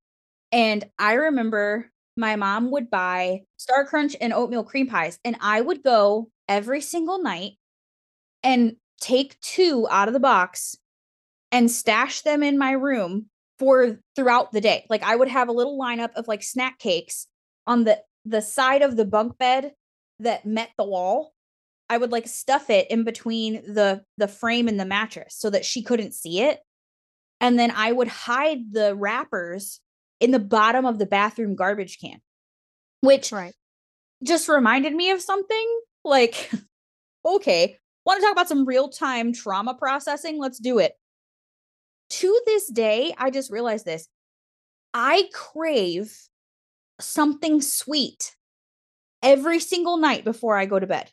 And I remember my mom would buy Star Crunch and oatmeal cream pies, and I would go every single night and take two out of the box and stash them in my room for throughout the day. Like I would have a little lineup of like snack cakes on the the side of the bunk bed that met the wall. I would like stuff it in between the the frame and the mattress so that she couldn't see it. And then I would hide the wrappers in the bottom of the bathroom garbage can. Which Right. just reminded me of something like okay, want to talk about some real-time trauma processing? Let's do it. To this day, I just realized this. I crave something sweet every single night before I go to bed.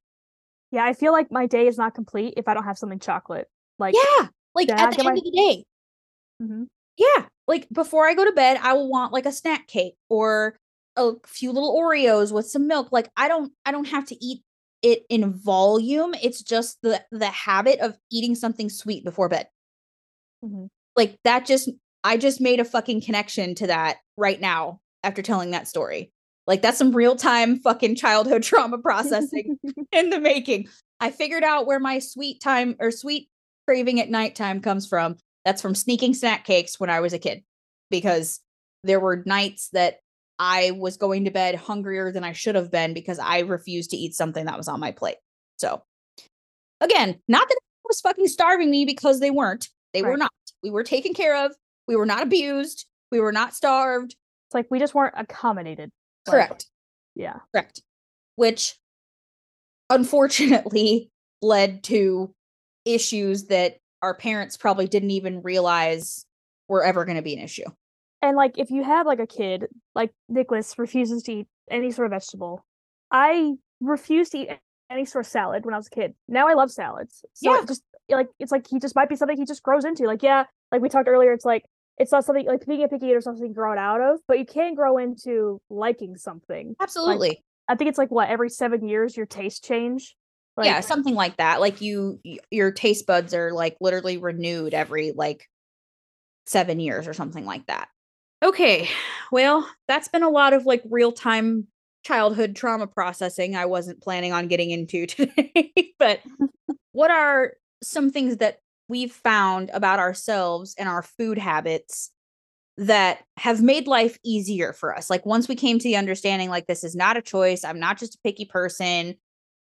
Yeah, I feel like my day is not complete if I don't have something chocolate. Like Yeah, like at the end my- of the day. Mm-hmm. Yeah, like before I go to bed, I will want like a snack cake or a few little Oreos with some milk. Like I don't I don't have to eat it in volume. It's just the the habit of eating something sweet before bed. Mhm. Like that just I just made a fucking connection to that right now after telling that story. Like that's some real-time fucking childhood trauma processing in the making. I figured out where my sweet time or sweet craving at nighttime comes from. That's from sneaking snack cakes when I was a kid because there were nights that I was going to bed hungrier than I should have been because I refused to eat something that was on my plate. So, again, not that it was fucking starving me because they weren't. They were not. We were taken care of. We were not abused. We were not starved. It's like we just weren't accommodated. Like, Correct. Yeah. Correct. Which unfortunately led to issues that our parents probably didn't even realize were ever going to be an issue. And like if you have like a kid, like Nicholas refuses to eat any sort of vegetable. I refused to eat any sort of salad when I was a kid. Now I love salads. So Yeah. it just like it's like he just might be something he just grows into. Like, yeah, like we talked earlier, it's like it's not something like being a picky eater is something you grow out of, but you can grow into liking something. Absolutely. I think it's like what every seven years your taste change. Like, yeah, something like that. Like you your taste buds are like literally renewed every like 7 years or something like that. Okay. Well, that's been a lot of like real-time childhood trauma processing I wasn't planning on getting into today. but what are some things that we've found about ourselves and our food habits that have made life easier for us? Like once we came to the understanding like this is not a choice, I'm not just a picky person,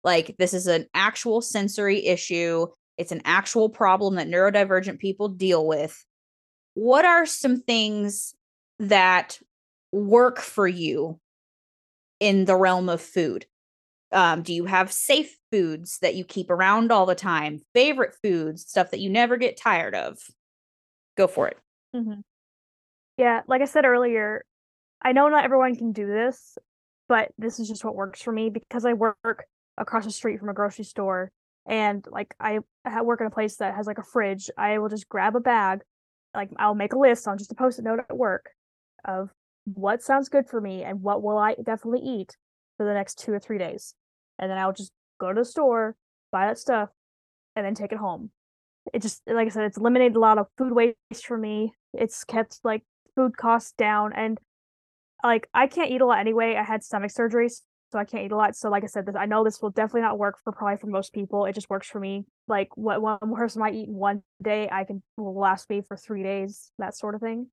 like this is an actual sensory issue, it's an actual problem that neurodivergent people deal with. What are some things that work for you in the realm of food? Um, do you have safe foods that you keep around all the time? Favorite foods, stuff that you never get tired of? Go for it. Mhm. Yeah, like I said earlier, I know not everyone can do this, but this is just what works for me because I work across the street from a grocery store and like I work in a place that has like a fridge. I will just grab a bag, like I'll make a list on just a post-it note at work of what sounds good for me and what will I definitely eat for the next two or three days. And then I'll just go to the store, buy that stuff, and then take it home. It just like I said, it's eliminated a lot of food waste for me. It's kept like food costs down and like I can't eat a lot anyway. I had stomach surgeries, so I can't eat a lot. So like I said, this I know this will definitely not work for probably for most people. It just works for me. Like what one person might eat in one day, I can will last me for three days, that sort of thing.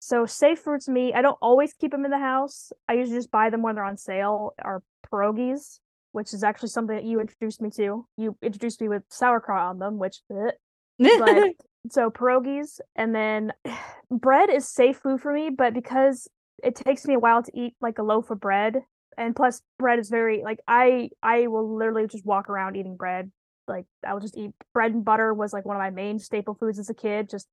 So safe fruits me. I don't always keep them in the house. I usually just buy them when they're on sale. Are pierogies, which is actually something that you introduced me to. You introduced me with sauerkraut on them, which eh, but so pierogies and then bread is safe food for me but because it takes me a while to eat like a loaf of bread and plus bread is very like i i will literally just walk around eating bread like i will just eat bread and butter was like one of my main staple foods as a kid just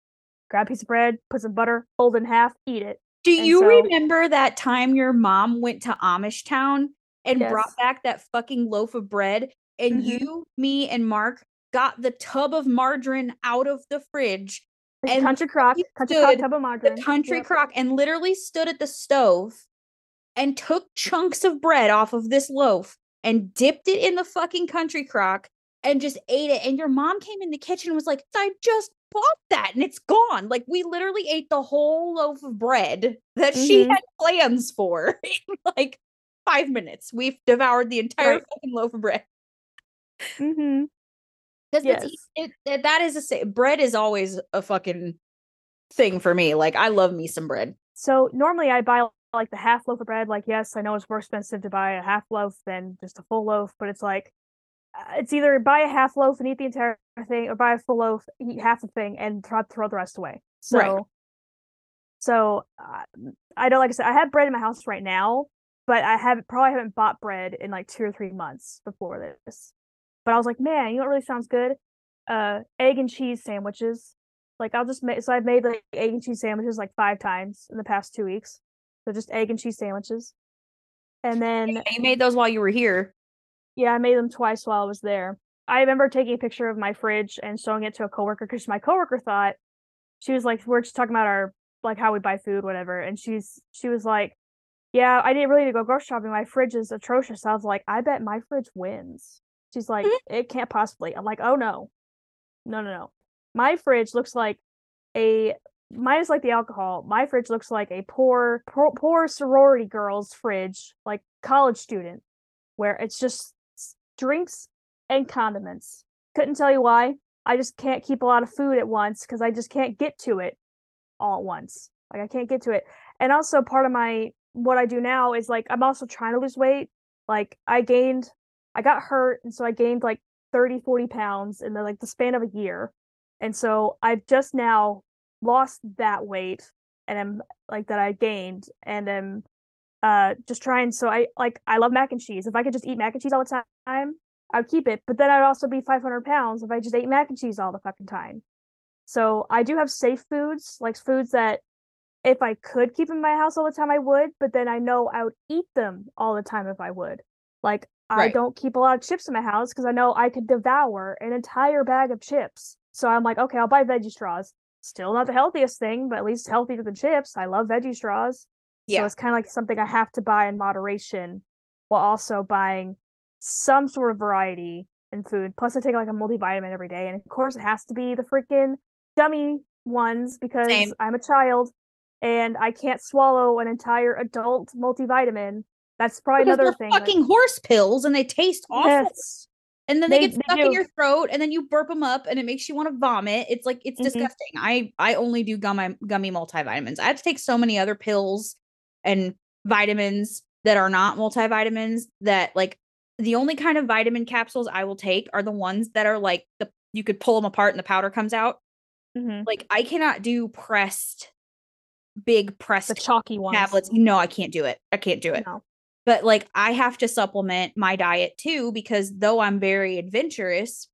grab a piece of bread put some butter fold in half eat it Do And you so- remember that time your mom went to Amish town and brought back that fucking loaf of bread? And Mhm. you, me, and Mark got the tub of margarine out of the fridge Like and country crock, country crock tub of the country Yep. crock and literally stood at the stove and took chunks of bread off of this loaf and dipped it in the fucking country crock and just ate it. And your mom came in the kitchen and was like, I just bought that and it's gone. Like we literally ate the whole loaf of bread that she Mhm. had plans for in like five minutes. We've devoured the entire Right. fucking loaf of bread. Mm-hmm. Yes. it, it, that is a bread is always a fucking thing for me. Like I love me some bread. So normally I buy like the half loaf of bread. Like, yes, I know it's more expensive to buy a half loaf than just a full loaf, but it's like uh, it's either buy a half loaf and eat the entire thing, or buy a full loaf, eat half the thing, and throw, throw the rest away. So, Right. so uh, I don't like I said I have bread in my house right now, but I haven't probably haven't bought bread in like two or three months before this. But I was like, man, you know what really sounds good? Uh, egg and cheese sandwiches. Like I'll just make so I've made like egg and cheese sandwiches like five times in the past two weeks. So just egg and cheese sandwiches. And then You made those while you were here. yeah, I made them twice while I was there. I remember taking a picture of my fridge and showing it to a coworker because my coworker thought she was like, we're just talking about our like how we buy food, whatever. And she's she was like, Yeah, I didn't really need to go grocery shopping. My fridge is atrocious. I was like, I bet my fridge wins. She's like, Mhm. it can't possibly. I'm like, oh no. No, no, no. My fridge looks like a minus like the alcohol. My fridge looks like a poor, poor, poor sorority girl's fridge, like college student, where it's just drinks and condiments. Couldn't tell you why. I just can't keep a lot of food at once because I just can't get to it all at once. Like I can't get to it. And also part of my what I do now is like I'm also trying to lose weight. Like I gained I got hurt and so I gained like 30 40 pounds in the like the span of a year. And so I've just now lost that weight and I'm like that I gained and I'm uh just trying so I like I love mac and cheese. If I could just eat mac and cheese all the time, I would keep it. But then I'd also be 500 pounds if I just ate mac and cheese all the fucking time. So I do have safe foods, like foods that if I could keep in my house all the time, I would. But then I know I would eat them all the time if I would. Like I don't keep a lot of chips in my house because I know I could devour an entire bag of chips. So I'm like, okay, I'll buy veggie straws. Still not the healthiest thing, but at least healthier than chips. I love veggie straws. So it's kind of like something I have to buy in moderation while also buying some sort of variety in food. Plus, I take like a multivitamin every day. And of course, it has to be the freaking gummy ones because Same. I'm a child and I can't swallow an entire adult multivitamin. That's probably Because another thing. like- fucking horse pills and they taste awful. Yes. And then They- they, get they stuck in your throat and then you burp them up and it makes you want to vomit. It's like it's Mhm. disgusting. I I only do gummy gummy multivitamins. I have to take so many other pills and vitamins that are not multivitamins that like the only kind of vitamin capsules I will take are the ones that are like the you could pull them apart and the powder comes out. Mhm. Like I cannot do pressed big pressed The chalky ones. tablets. No, I can't do it. I can't do it No. But like I have to supplement my diet too because though I'm very adventurous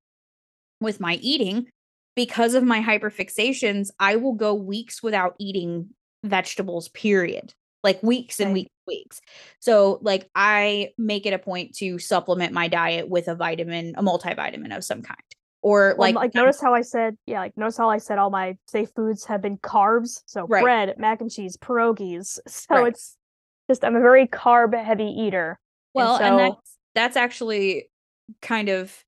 with my eating, because of my hyperfixations, I will go weeks without eating vegetables, period. Like weeks and Right. weeks, weeks. So like I make it a point to supplement my diet with a vitamin, a multivitamin of some kind. Or Well, like, like, notice how I said, yeah, like notice how I said all my safe foods have been carbs. So Right. bread, mac and cheese, pierogies. So Right. it's just I'm a very carb heavy eater. Well, and, so- that's that's actually kind of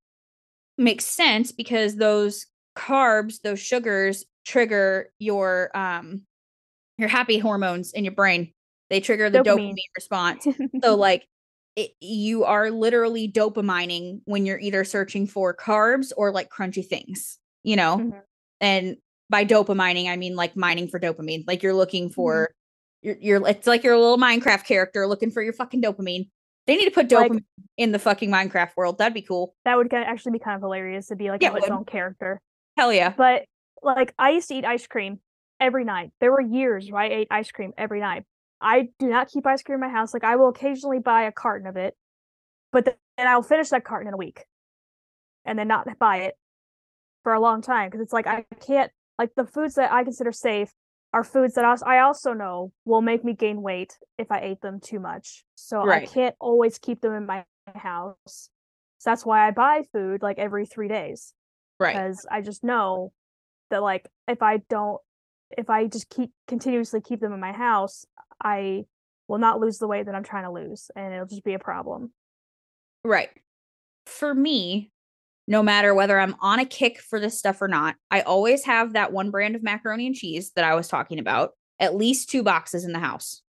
makes sense because those carbs, those sugars trigger your um your happy hormones in your brain. They trigger the Dopamine. dopamine, response. So like it, you are literally dopamining when you're either searching for carbs or like crunchy things, you know? Mhm. And by dopamining, I mean like mining for dopamine. Like you're Mm-hmm. looking for you're, you're it's like you're a little Minecraft character looking for your fucking dopamine. They need to put Like- dopamine in the fucking Minecraft world. That'd be cool. that would actually be kind of hilarious to be like Yeah, it its own character. Hell yeah. But like I used to eat ice cream every night. There were years where I ate ice cream every night. I do not keep ice cream in my house. Like I will occasionally buy a carton of it, but then I'll finish that carton in a week, and then not buy it for a long time because it's like I can't like the foods that I consider safe are foods that I also know will make me gain weight if I ate them too much. So I can't always keep them in my house. So that's why I buy food like every three days. Right. because I just know that like if I don't if I just keep continuously keep them in my house, I will not lose the weight that I'm trying to lose and it'll just be a problem. Right. For me, no matter whether I'm on a kick for this stuff or not, I always have that one brand of macaroni and cheese that I was talking about, at least two boxes in the house.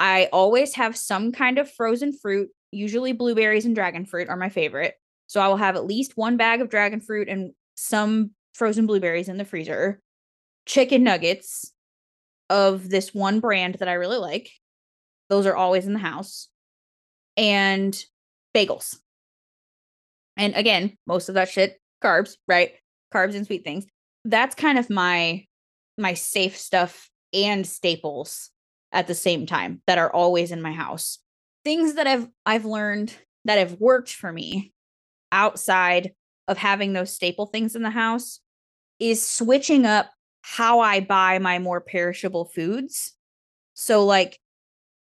I always have some kind of frozen fruit, usually blueberries and dragon fruit are my favorite. So I will have at least one bag of dragon fruit and some frozen blueberries in the freezer. Chicken nuggets of this one brand that I really like. Those are always in the house. And bagels. And again, most of that shit carbs, right? Carbs and sweet things. That's kind of my my safe stuff and staples at the same time that are always in my house. Things that I've I've learned that have worked for me outside of having those staple things in the house is switching up how I buy my more perishable foods. So like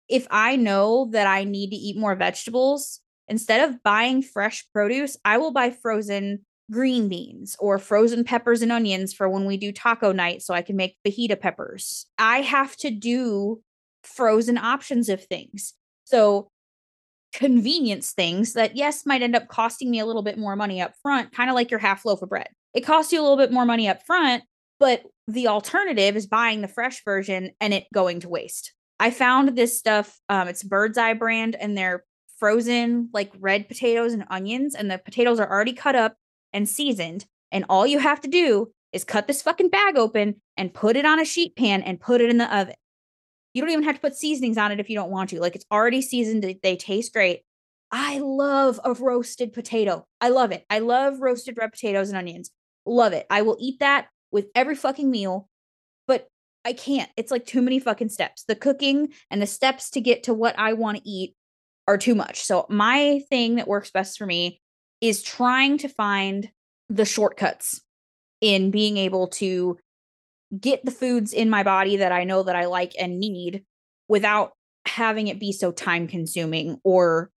if I know that I need to eat more vegetables, instead of buying fresh produce, I will buy frozen green beans or frozen peppers and onions for when we do taco night so I can make fajita peppers. I have to do frozen options of things. So convenience things that yes might end up costing me a little bit more money up front, kind of like your half loaf of bread. It costs you a little bit more money up front, but the alternative is buying the fresh version and it going to waste. I found this stuff um it's Birds Eye brand and they're frozen like red potatoes and onions and the potatoes are already cut up and seasoned and all you have to do is cut this fucking bag open and put it on a sheet pan and put it in the oven. You don't even have to put seasonings on it if you don't want to. Like it's already seasoned, they taste great. I love a roasted potato. I love it. I love roasted red potatoes and onions. Love it. I will eat that with every fucking meal, but I can't. It's like too many fucking steps. The cooking and the steps to get to what I want to eat are too much. So, my thing that works best for me is trying to find the shortcuts in being able to get the foods in my body that I know that I like and need without having it be so time consuming or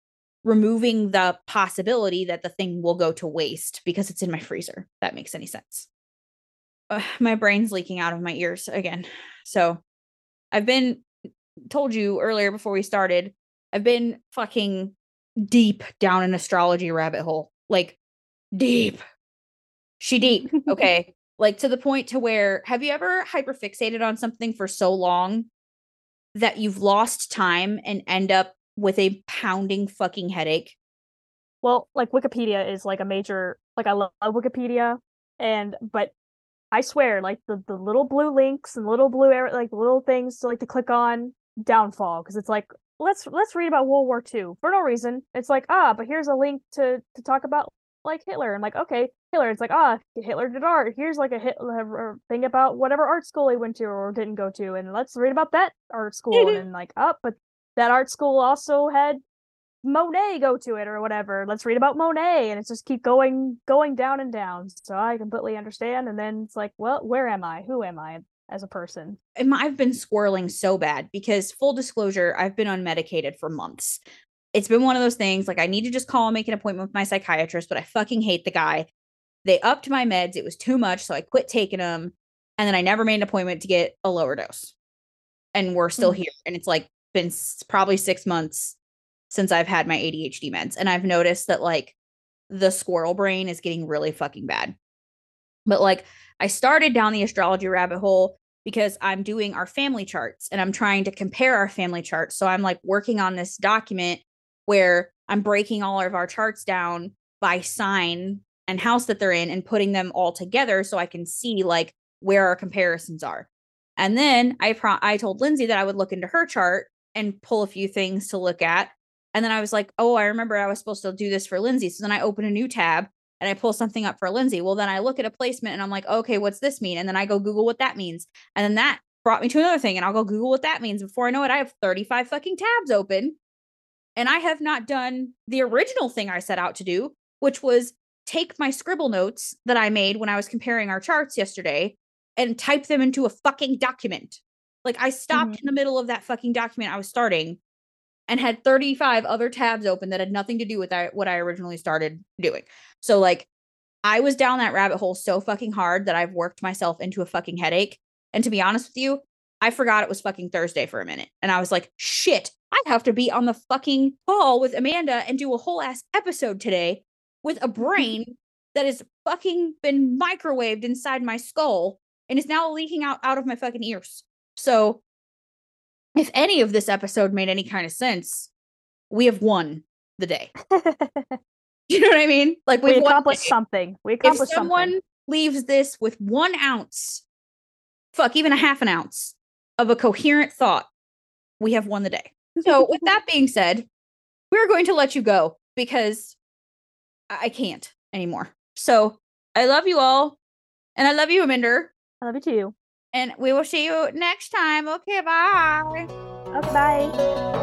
removing the possibility that the thing will go to waste because it's in my freezer. That makes any sense. Uh, my brain's leaking out of my ears again. So I've been told you earlier before we started, I've been fucking deep down an astrology rabbit hole. Like deep. She deep. Okay like to the point to where have you ever hyperfixated on something for so long that you've lost time and end up with a pounding fucking headache Well, like Wikipedia is like a major like I love Wikipedia and but I swear like the the little blue links and little blue like little things to like to click on downfall because it's like let's let's read about World War II for no reason. It's like ah, but here's a link to to talk about like Hitler. I'm like okay, Hitler. It's like ah, Hitler did art. Here's like a Hitler thing about whatever art school he went to or didn't go to, and let's read about that art school. and like up, oh, but that art school also had Monet go to it or whatever. Let's read about Monet, and it's just keep going, going down and down. So I completely understand. And then it's like, well, where am I? Who am I as a person? I've been squirreling so bad because, full disclosure, I've been unmedicated for months. It's been one of those things like I need to just call and make an appointment with my psychiatrist, but I fucking hate the guy. They upped my meds. It was too much. So I quit taking them. And then I never made an appointment to get a lower dose. And we're still mm-hmm. here. And it's like been probably six months since I've had my ADHD meds. And I've noticed that like the squirrel brain is getting really fucking bad. But like I started down the astrology rabbit hole because I'm doing our family charts and I'm trying to compare our family charts. So I'm like working on this document where I'm breaking all of our charts down by sign and house that they're in and putting them all together so I can see like where our comparisons are. And then I pro- I told Lindsay that I would look into her chart and pull a few things to look at. And then I was like, "Oh, I remember I was supposed to do this for Lindsay." So then I open a new tab and I pull something up for Lindsay. Well, then I look at a placement and I'm like, "Okay, what's this mean?" And then I go Google what that means. And then that brought me to another thing and I'll go Google what that means. Before I know it, I have 35 fucking tabs open. And I have not done the original thing I set out to do, which was take my scribble notes that I made when I was comparing our charts yesterday and type them into a fucking document. Like I stopped mm-hmm. in the middle of that fucking document I was starting and had 35 other tabs open that had nothing to do with what I originally started doing. So like I was down that rabbit hole so fucking hard that I've worked myself into a fucking headache. And to be honest with you, I forgot it was fucking Thursday for a minute. And I was like, shit, I have to be on the fucking call with Amanda and do a whole ass episode today with a brain that has fucking been microwaved inside my skull and is now leaking out out of my fucking ears. So if any of this episode made any kind of sense, we have won the day. You know what I mean? Like we we've the accomplished something. We accomplished something. If someone something. leaves this with one ounce, fuck, even a half an ounce of a coherent thought, we have won the day. So, with that being said, we're going to let you go because I I can't anymore. So, I love you all, and I love you, Amanda, I love you too. And we will see you next time. Okay, bye. Okay, bye.